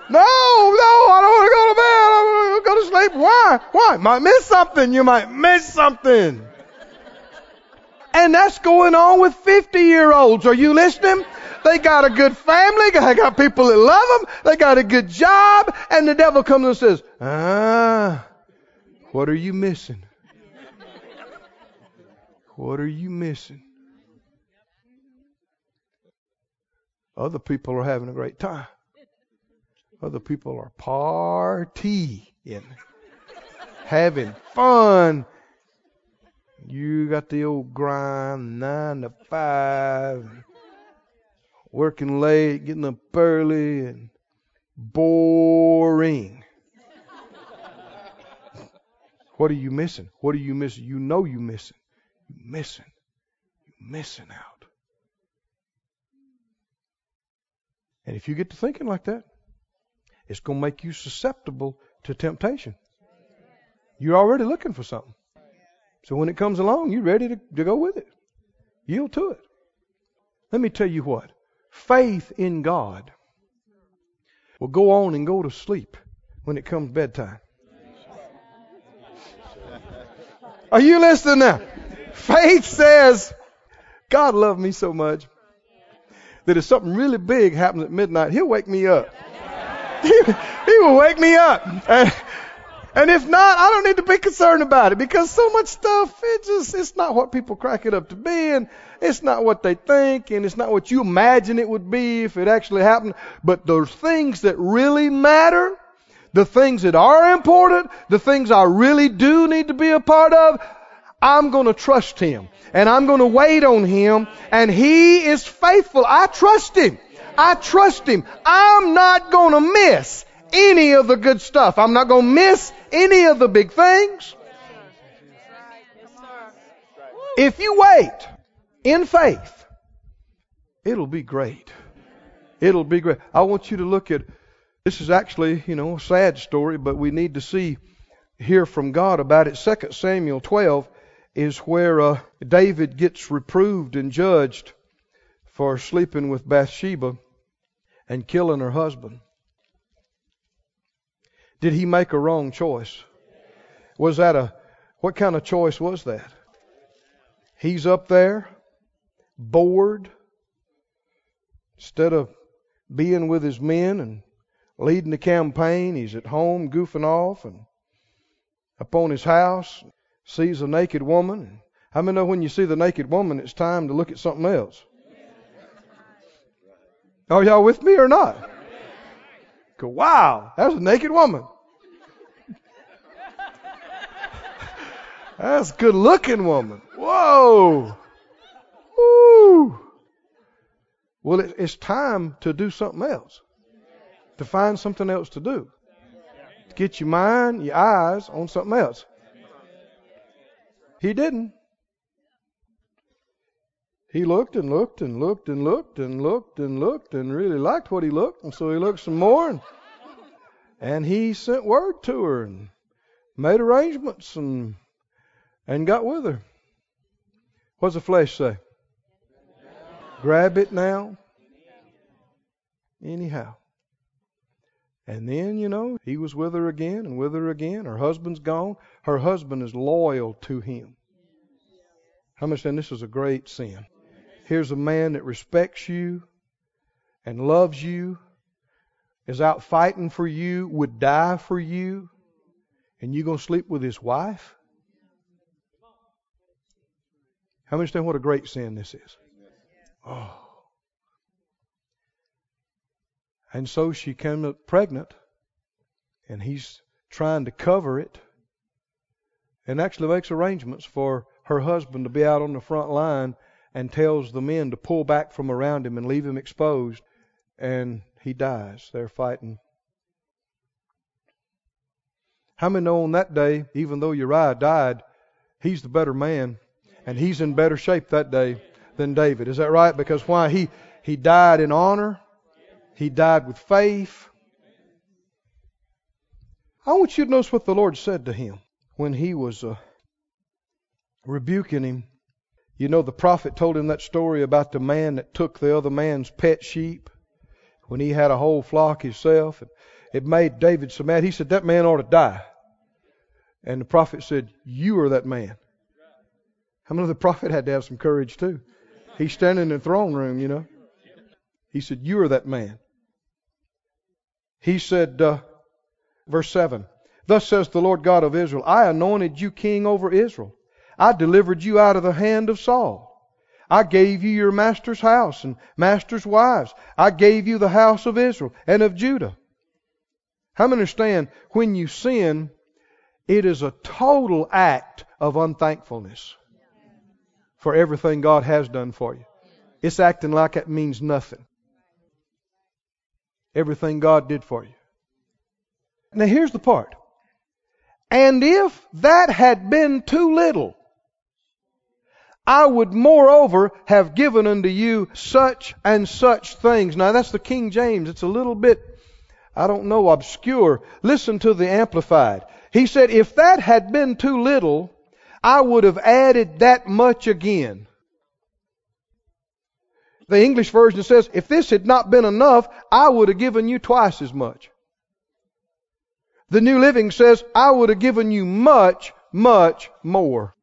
No, no, I don't want to go to bed. I want to go to sleep. Why? Why? Might miss something. You might miss something. And that's going on with 50 year olds. Are you listening? They got a good family. They got people that love them. They got a good job. And the devil comes and says, ah, what are you missing? What are you missing? Other people are having a great time. Other people are partying, having fun. You got the old grind, nine to five, working late, getting up early, and boring. what are you missing? What are you missing? You know you're missing. You missing. You missing out. And if you get to thinking like that, it's going to make you susceptible to temptation. You're already looking for something. So when it comes along, you're ready to, to go with it. Yield to it. Let me tell you what faith in God will go on and go to sleep when it comes bedtime. Are you listening now? Faith says, God loved me so much that if something really big happens at midnight, He'll wake me up. He, he will wake me up. And, and if not, I don't need to be concerned about it because so much stuff, it just, it's not what people crack it up to be and it's not what they think and it's not what you imagine it would be if it actually happened. But those things that really matter, the things that are important, the things I really do need to be a part of, I'm going to trust Him and I'm going to wait on Him and He is faithful. I trust Him. I trust Him. I'm not going to miss any of the good stuff. I'm not going to miss any of the big things. If you wait in faith, it'll be great. It'll be great. I want you to look at this is actually, you know, a sad story, but we need to see hear from God about it. 2 Samuel 12 is where uh, David gets reproved and judged for sleeping with Bathsheba and killing her husband. Did he make a wrong choice? Was that a, what kind of choice was that? He's up there, bored, instead of being with his men and leading the campaign, he's at home goofing off and up on his house, sees a naked woman. How many know when you see the naked woman, it's time to look at something else? Are y'all with me or not? Go, wow, that's a naked woman. That's a good looking woman. Whoa. Woo. Well, it, it's time to do something else. To find something else to do. To get your mind, your eyes on something else. He didn't. He looked and looked and looked and looked and looked and looked and really liked what he looked, and so he looked some more and, and he sent word to her and made arrangements and and got with her. What's the flesh say? Grab it now. Anyhow. And then, you know, he was with her again and with her again. Her husband's gone. Her husband is loyal to him. How much then this is a great sin? Here's a man that respects you and loves you, is out fighting for you, would die for you, and you going to sleep with his wife? How many understand what a great sin this is? Oh. And so she came up pregnant, and he's trying to cover it, and actually makes arrangements for her husband to be out on the front line and tells the men to pull back from around him and leave him exposed, and he dies. They're fighting. How many know on that day, even though Uriah died, he's the better man, and he's in better shape that day than David? Is that right? Because why? He he died in honor. He died with faith. I want you to notice what the Lord said to him when he was uh, rebuking him. You know, the prophet told him that story about the man that took the other man's pet sheep when he had a whole flock himself. And it made David so mad. He said, That man ought to die. And the prophet said, You are that man. Many of the prophet had to have some courage too? He's standing in the throne room, you know. He said, You are that man. He said, uh, verse 7 Thus says the Lord God of Israel, I anointed you king over Israel. I delivered you out of the hand of Saul. I gave you your master's house and master's wives. I gave you the house of Israel and of Judah. How many understand when you sin, it is a total act of unthankfulness for everything God has done for you. It's acting like it means nothing. Everything God did for you. Now here's the part. And if that had been too little, I would moreover have given unto you such and such things. Now that's the King James. It's a little bit, I don't know, obscure. Listen to the Amplified. He said, if that had been too little, I would have added that much again. The English version says, if this had not been enough, I would have given you twice as much. The New Living says, I would have given you much, much more.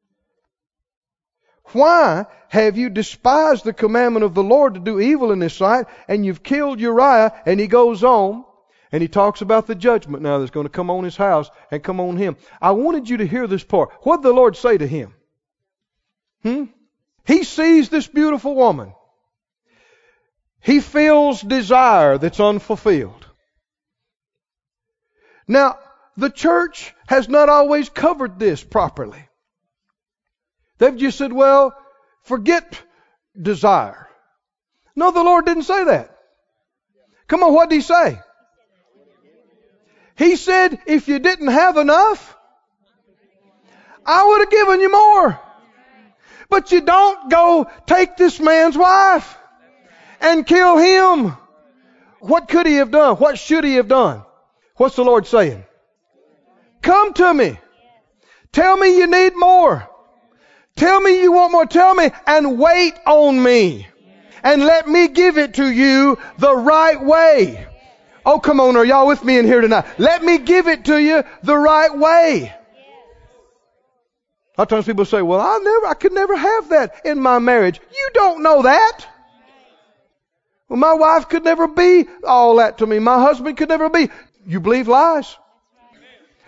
Why have you despised the commandment of the Lord to do evil in his sight and you've killed Uriah? And he goes on and he talks about the judgment now that's going to come on his house and come on him. I wanted you to hear this part. What did the Lord say to him? Hmm? He sees this beautiful woman. He feels desire that's unfulfilled. Now, the church has not always covered this properly. They've just said, well, forget desire. No, the Lord didn't say that. Come on, what did He say? He said, if you didn't have enough, I would have given you more. But you don't go take this man's wife and kill him. What could he have done? What should he have done? What's the Lord saying? Come to me. Tell me you need more. Tell me you want more. Tell me and wait on me. And let me give it to you the right way. Oh, come on, are y'all with me in here tonight? Let me give it to you the right way. A lot of times people say, well, I never, I could never have that in my marriage. You don't know that. Well, my wife could never be all that to me. My husband could never be. You believe lies.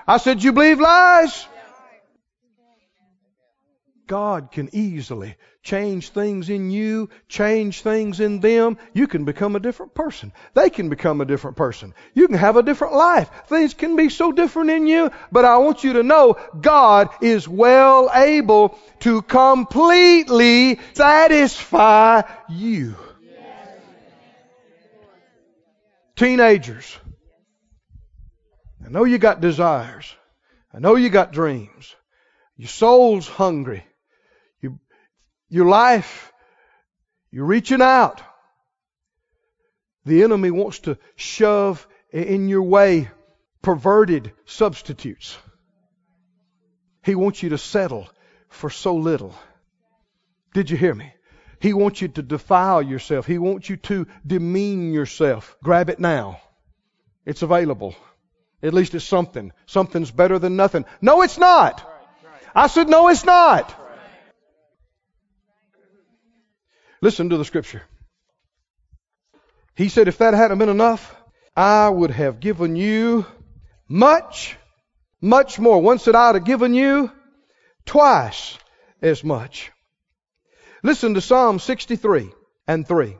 I said, you believe lies. God can easily change things in you, change things in them. You can become a different person. They can become a different person. You can have a different life. Things can be so different in you, but I want you to know God is well able to completely satisfy you. Teenagers, I know you got desires. I know you got dreams. Your soul's hungry. You, your life, you're reaching out. The enemy wants to shove in your way perverted substitutes. He wants you to settle for so little. Did you hear me? He wants you to defile yourself. He wants you to demean yourself. Grab it now. It's available. At least it's something. Something's better than nothing. No, it's not. I said, no, it's not. Listen to the scripture. He said, if that hadn't been enough, I would have given you much, much more. One said, I'd have given you twice as much. Listen to Psalm 63 and 3.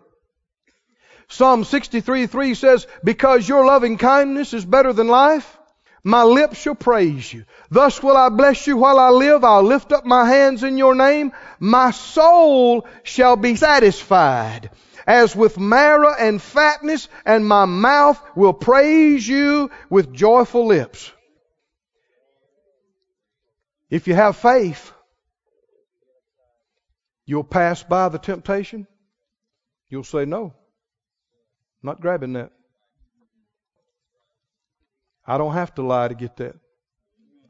Psalm 63 3 says, Because your loving kindness is better than life, my lips shall praise you. Thus will I bless you while I live. I'll lift up my hands in your name. My soul shall be satisfied as with marrow and fatness, and my mouth will praise you with joyful lips. If you have faith, you'll pass by the temptation. You'll say, No, not grabbing that. I don't have to lie to get that.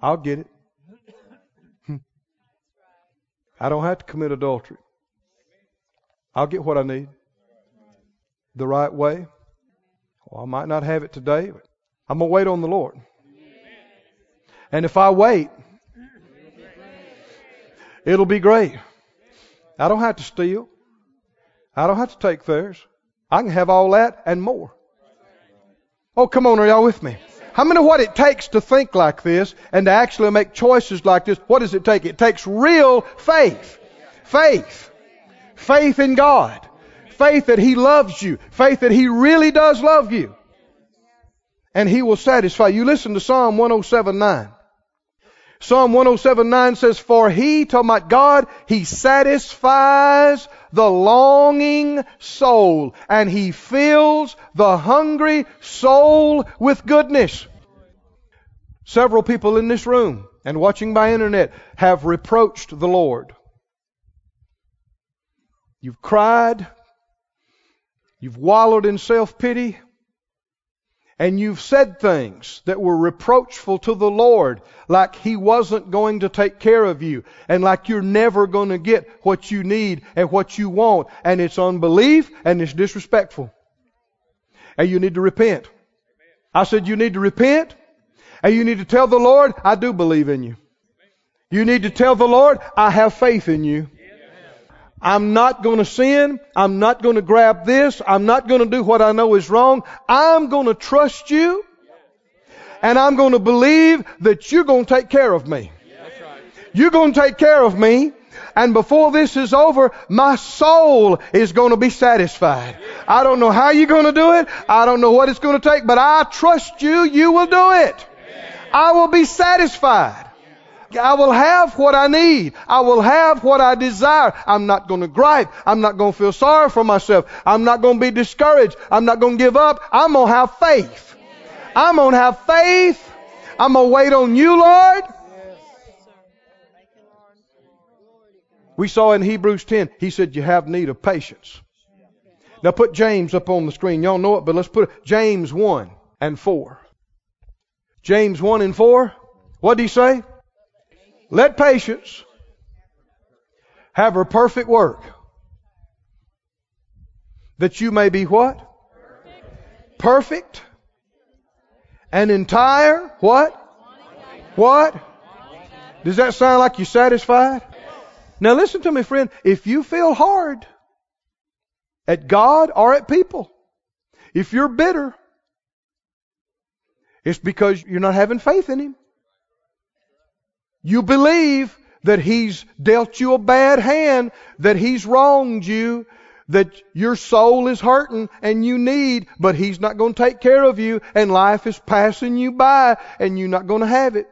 I'll get it. Hmm. I don't have to commit adultery. I'll get what I need the right way. Well, I might not have it today, but I'm going to wait on the Lord. And if I wait, it'll be great. I don't have to steal. I don't have to take theirs. I can have all that and more. Oh, come on, are y'all with me? How many know what it takes to think like this and to actually make choices like this? What does it take? It takes real faith. Faith. Faith in God. Faith that He loves you. Faith that He really does love you. And He will satisfy you. Listen to Psalm 107.9. Psalm 107.9 says, For He, talking about God, He satisfies the longing soul and He fills the hungry soul with goodness. Several people in this room and watching by internet have reproached the Lord. You've cried, You've wallowed in self pity. And you've said things that were reproachful to the Lord, like He wasn't going to take care of you, and like you're never going to get what you need and what you want, and it's unbelief and it's disrespectful. And you need to repent. I said you need to repent, and you need to tell the Lord, I do believe in you. You need to tell the Lord, I have faith in you. I'm not going to sin. I'm not going to grab this. I'm not going to do what I know is wrong. I'm going to trust you. And I'm going to believe that you're going to take care of me. You're going to take care of me. And before this is over, my soul is going to be satisfied. I don't know how you're going to do it. I don't know what it's going to take, but I trust you. You will do it. I will be satisfied. I will have what I need. I will have what I desire. I'm not going to gripe. I'm not going to feel sorry for myself. I'm not going to be discouraged. I'm not going to give up. I'm going to have faith. I'm going to have faith. I'm going to wait on you, Lord. We saw in Hebrews 10, he said, You have need of patience. Now put James up on the screen. Y'all know it, but let's put it. James 1 and 4. James 1 and 4. What did he say? Let patience have her perfect work. That you may be what? Perfect and entire. What? What? Does that sound like you're satisfied? Now listen to me, friend. If you feel hard at God or at people, if you're bitter, it's because you're not having faith in Him. You believe that he's dealt you a bad hand, that he's wronged you, that your soul is hurting and you need, but he's not going to take care of you and life is passing you by and you're not going to have it.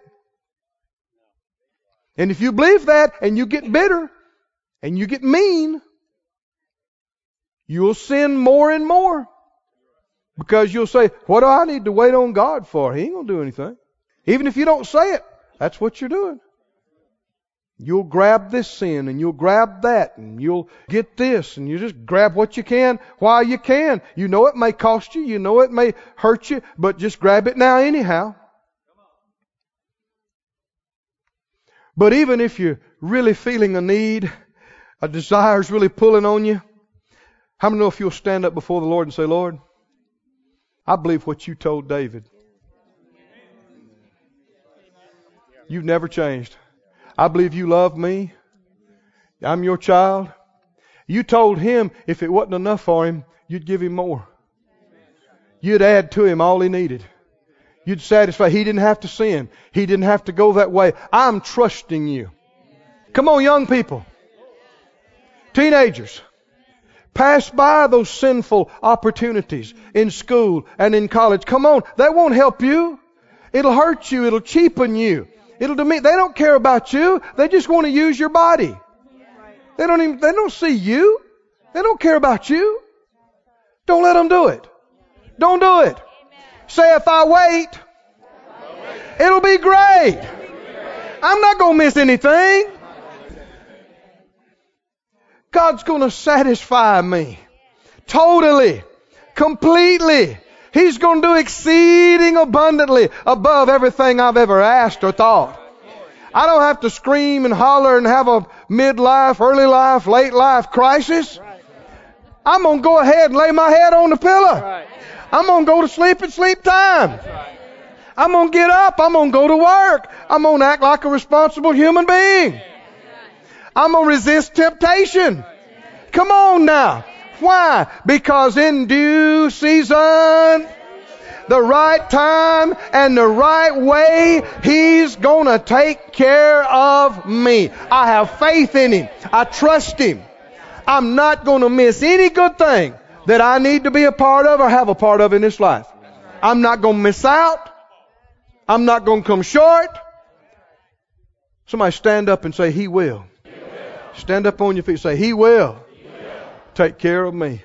And if you believe that and you get bitter and you get mean, you'll sin more and more. Because you'll say, what do I need to wait on God for? He ain't going to do anything. Even if you don't say it, that's what you're doing. You'll grab this sin and you'll grab that and you'll get this and you just grab what you can while you can. You know it may cost you, you know it may hurt you, but just grab it now anyhow. But even if you're really feeling a need, a desire is really pulling on you, how many know if you'll stand up before the Lord and say, Lord, I believe what you told David. You've never changed. I believe you love me. I'm your child. You told him if it wasn't enough for him, you'd give him more. You'd add to him all he needed. You'd satisfy. He didn't have to sin. He didn't have to go that way. I'm trusting you. Come on, young people. Teenagers. Pass by those sinful opportunities in school and in college. Come on. That won't help you. It'll hurt you. It'll cheapen you. It'll demean. They don't care about you. They just want to use your body. They don't even, they don't see you. They don't care about you. Don't let them do it. Don't do it. Say, if I wait, it'll be great. I'm not going to miss anything. God's going to satisfy me totally, completely. He's going to do exceeding abundantly above everything I've ever asked or thought. I don't have to scream and holler and have a midlife, early life, late life crisis. I'm going to go ahead and lay my head on the pillow. I'm going to go to sleep at sleep time. I'm going to get up. I'm going to go to work. I'm going to act like a responsible human being. I'm going to resist temptation. Come on now. Why? Because in due season, the right time and the right way, He's gonna take care of me. I have faith in Him. I trust Him. I'm not gonna miss any good thing that I need to be a part of or have a part of in this life. I'm not gonna miss out. I'm not gonna come short. Somebody stand up and say, He will. Stand up on your feet. And say, He will. Take care of me.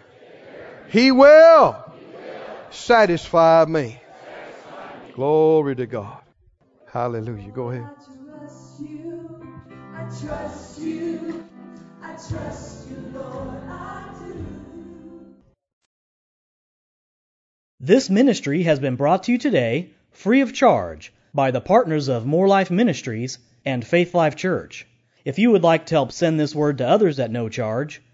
He will satisfy me. Glory to God. Hallelujah. Go ahead. I trust you. I trust you, Lord. I do. This ministry has been brought to you today free of charge by the partners of More Life Ministries and Faith Life Church. If you would like to help send this word to others at no charge,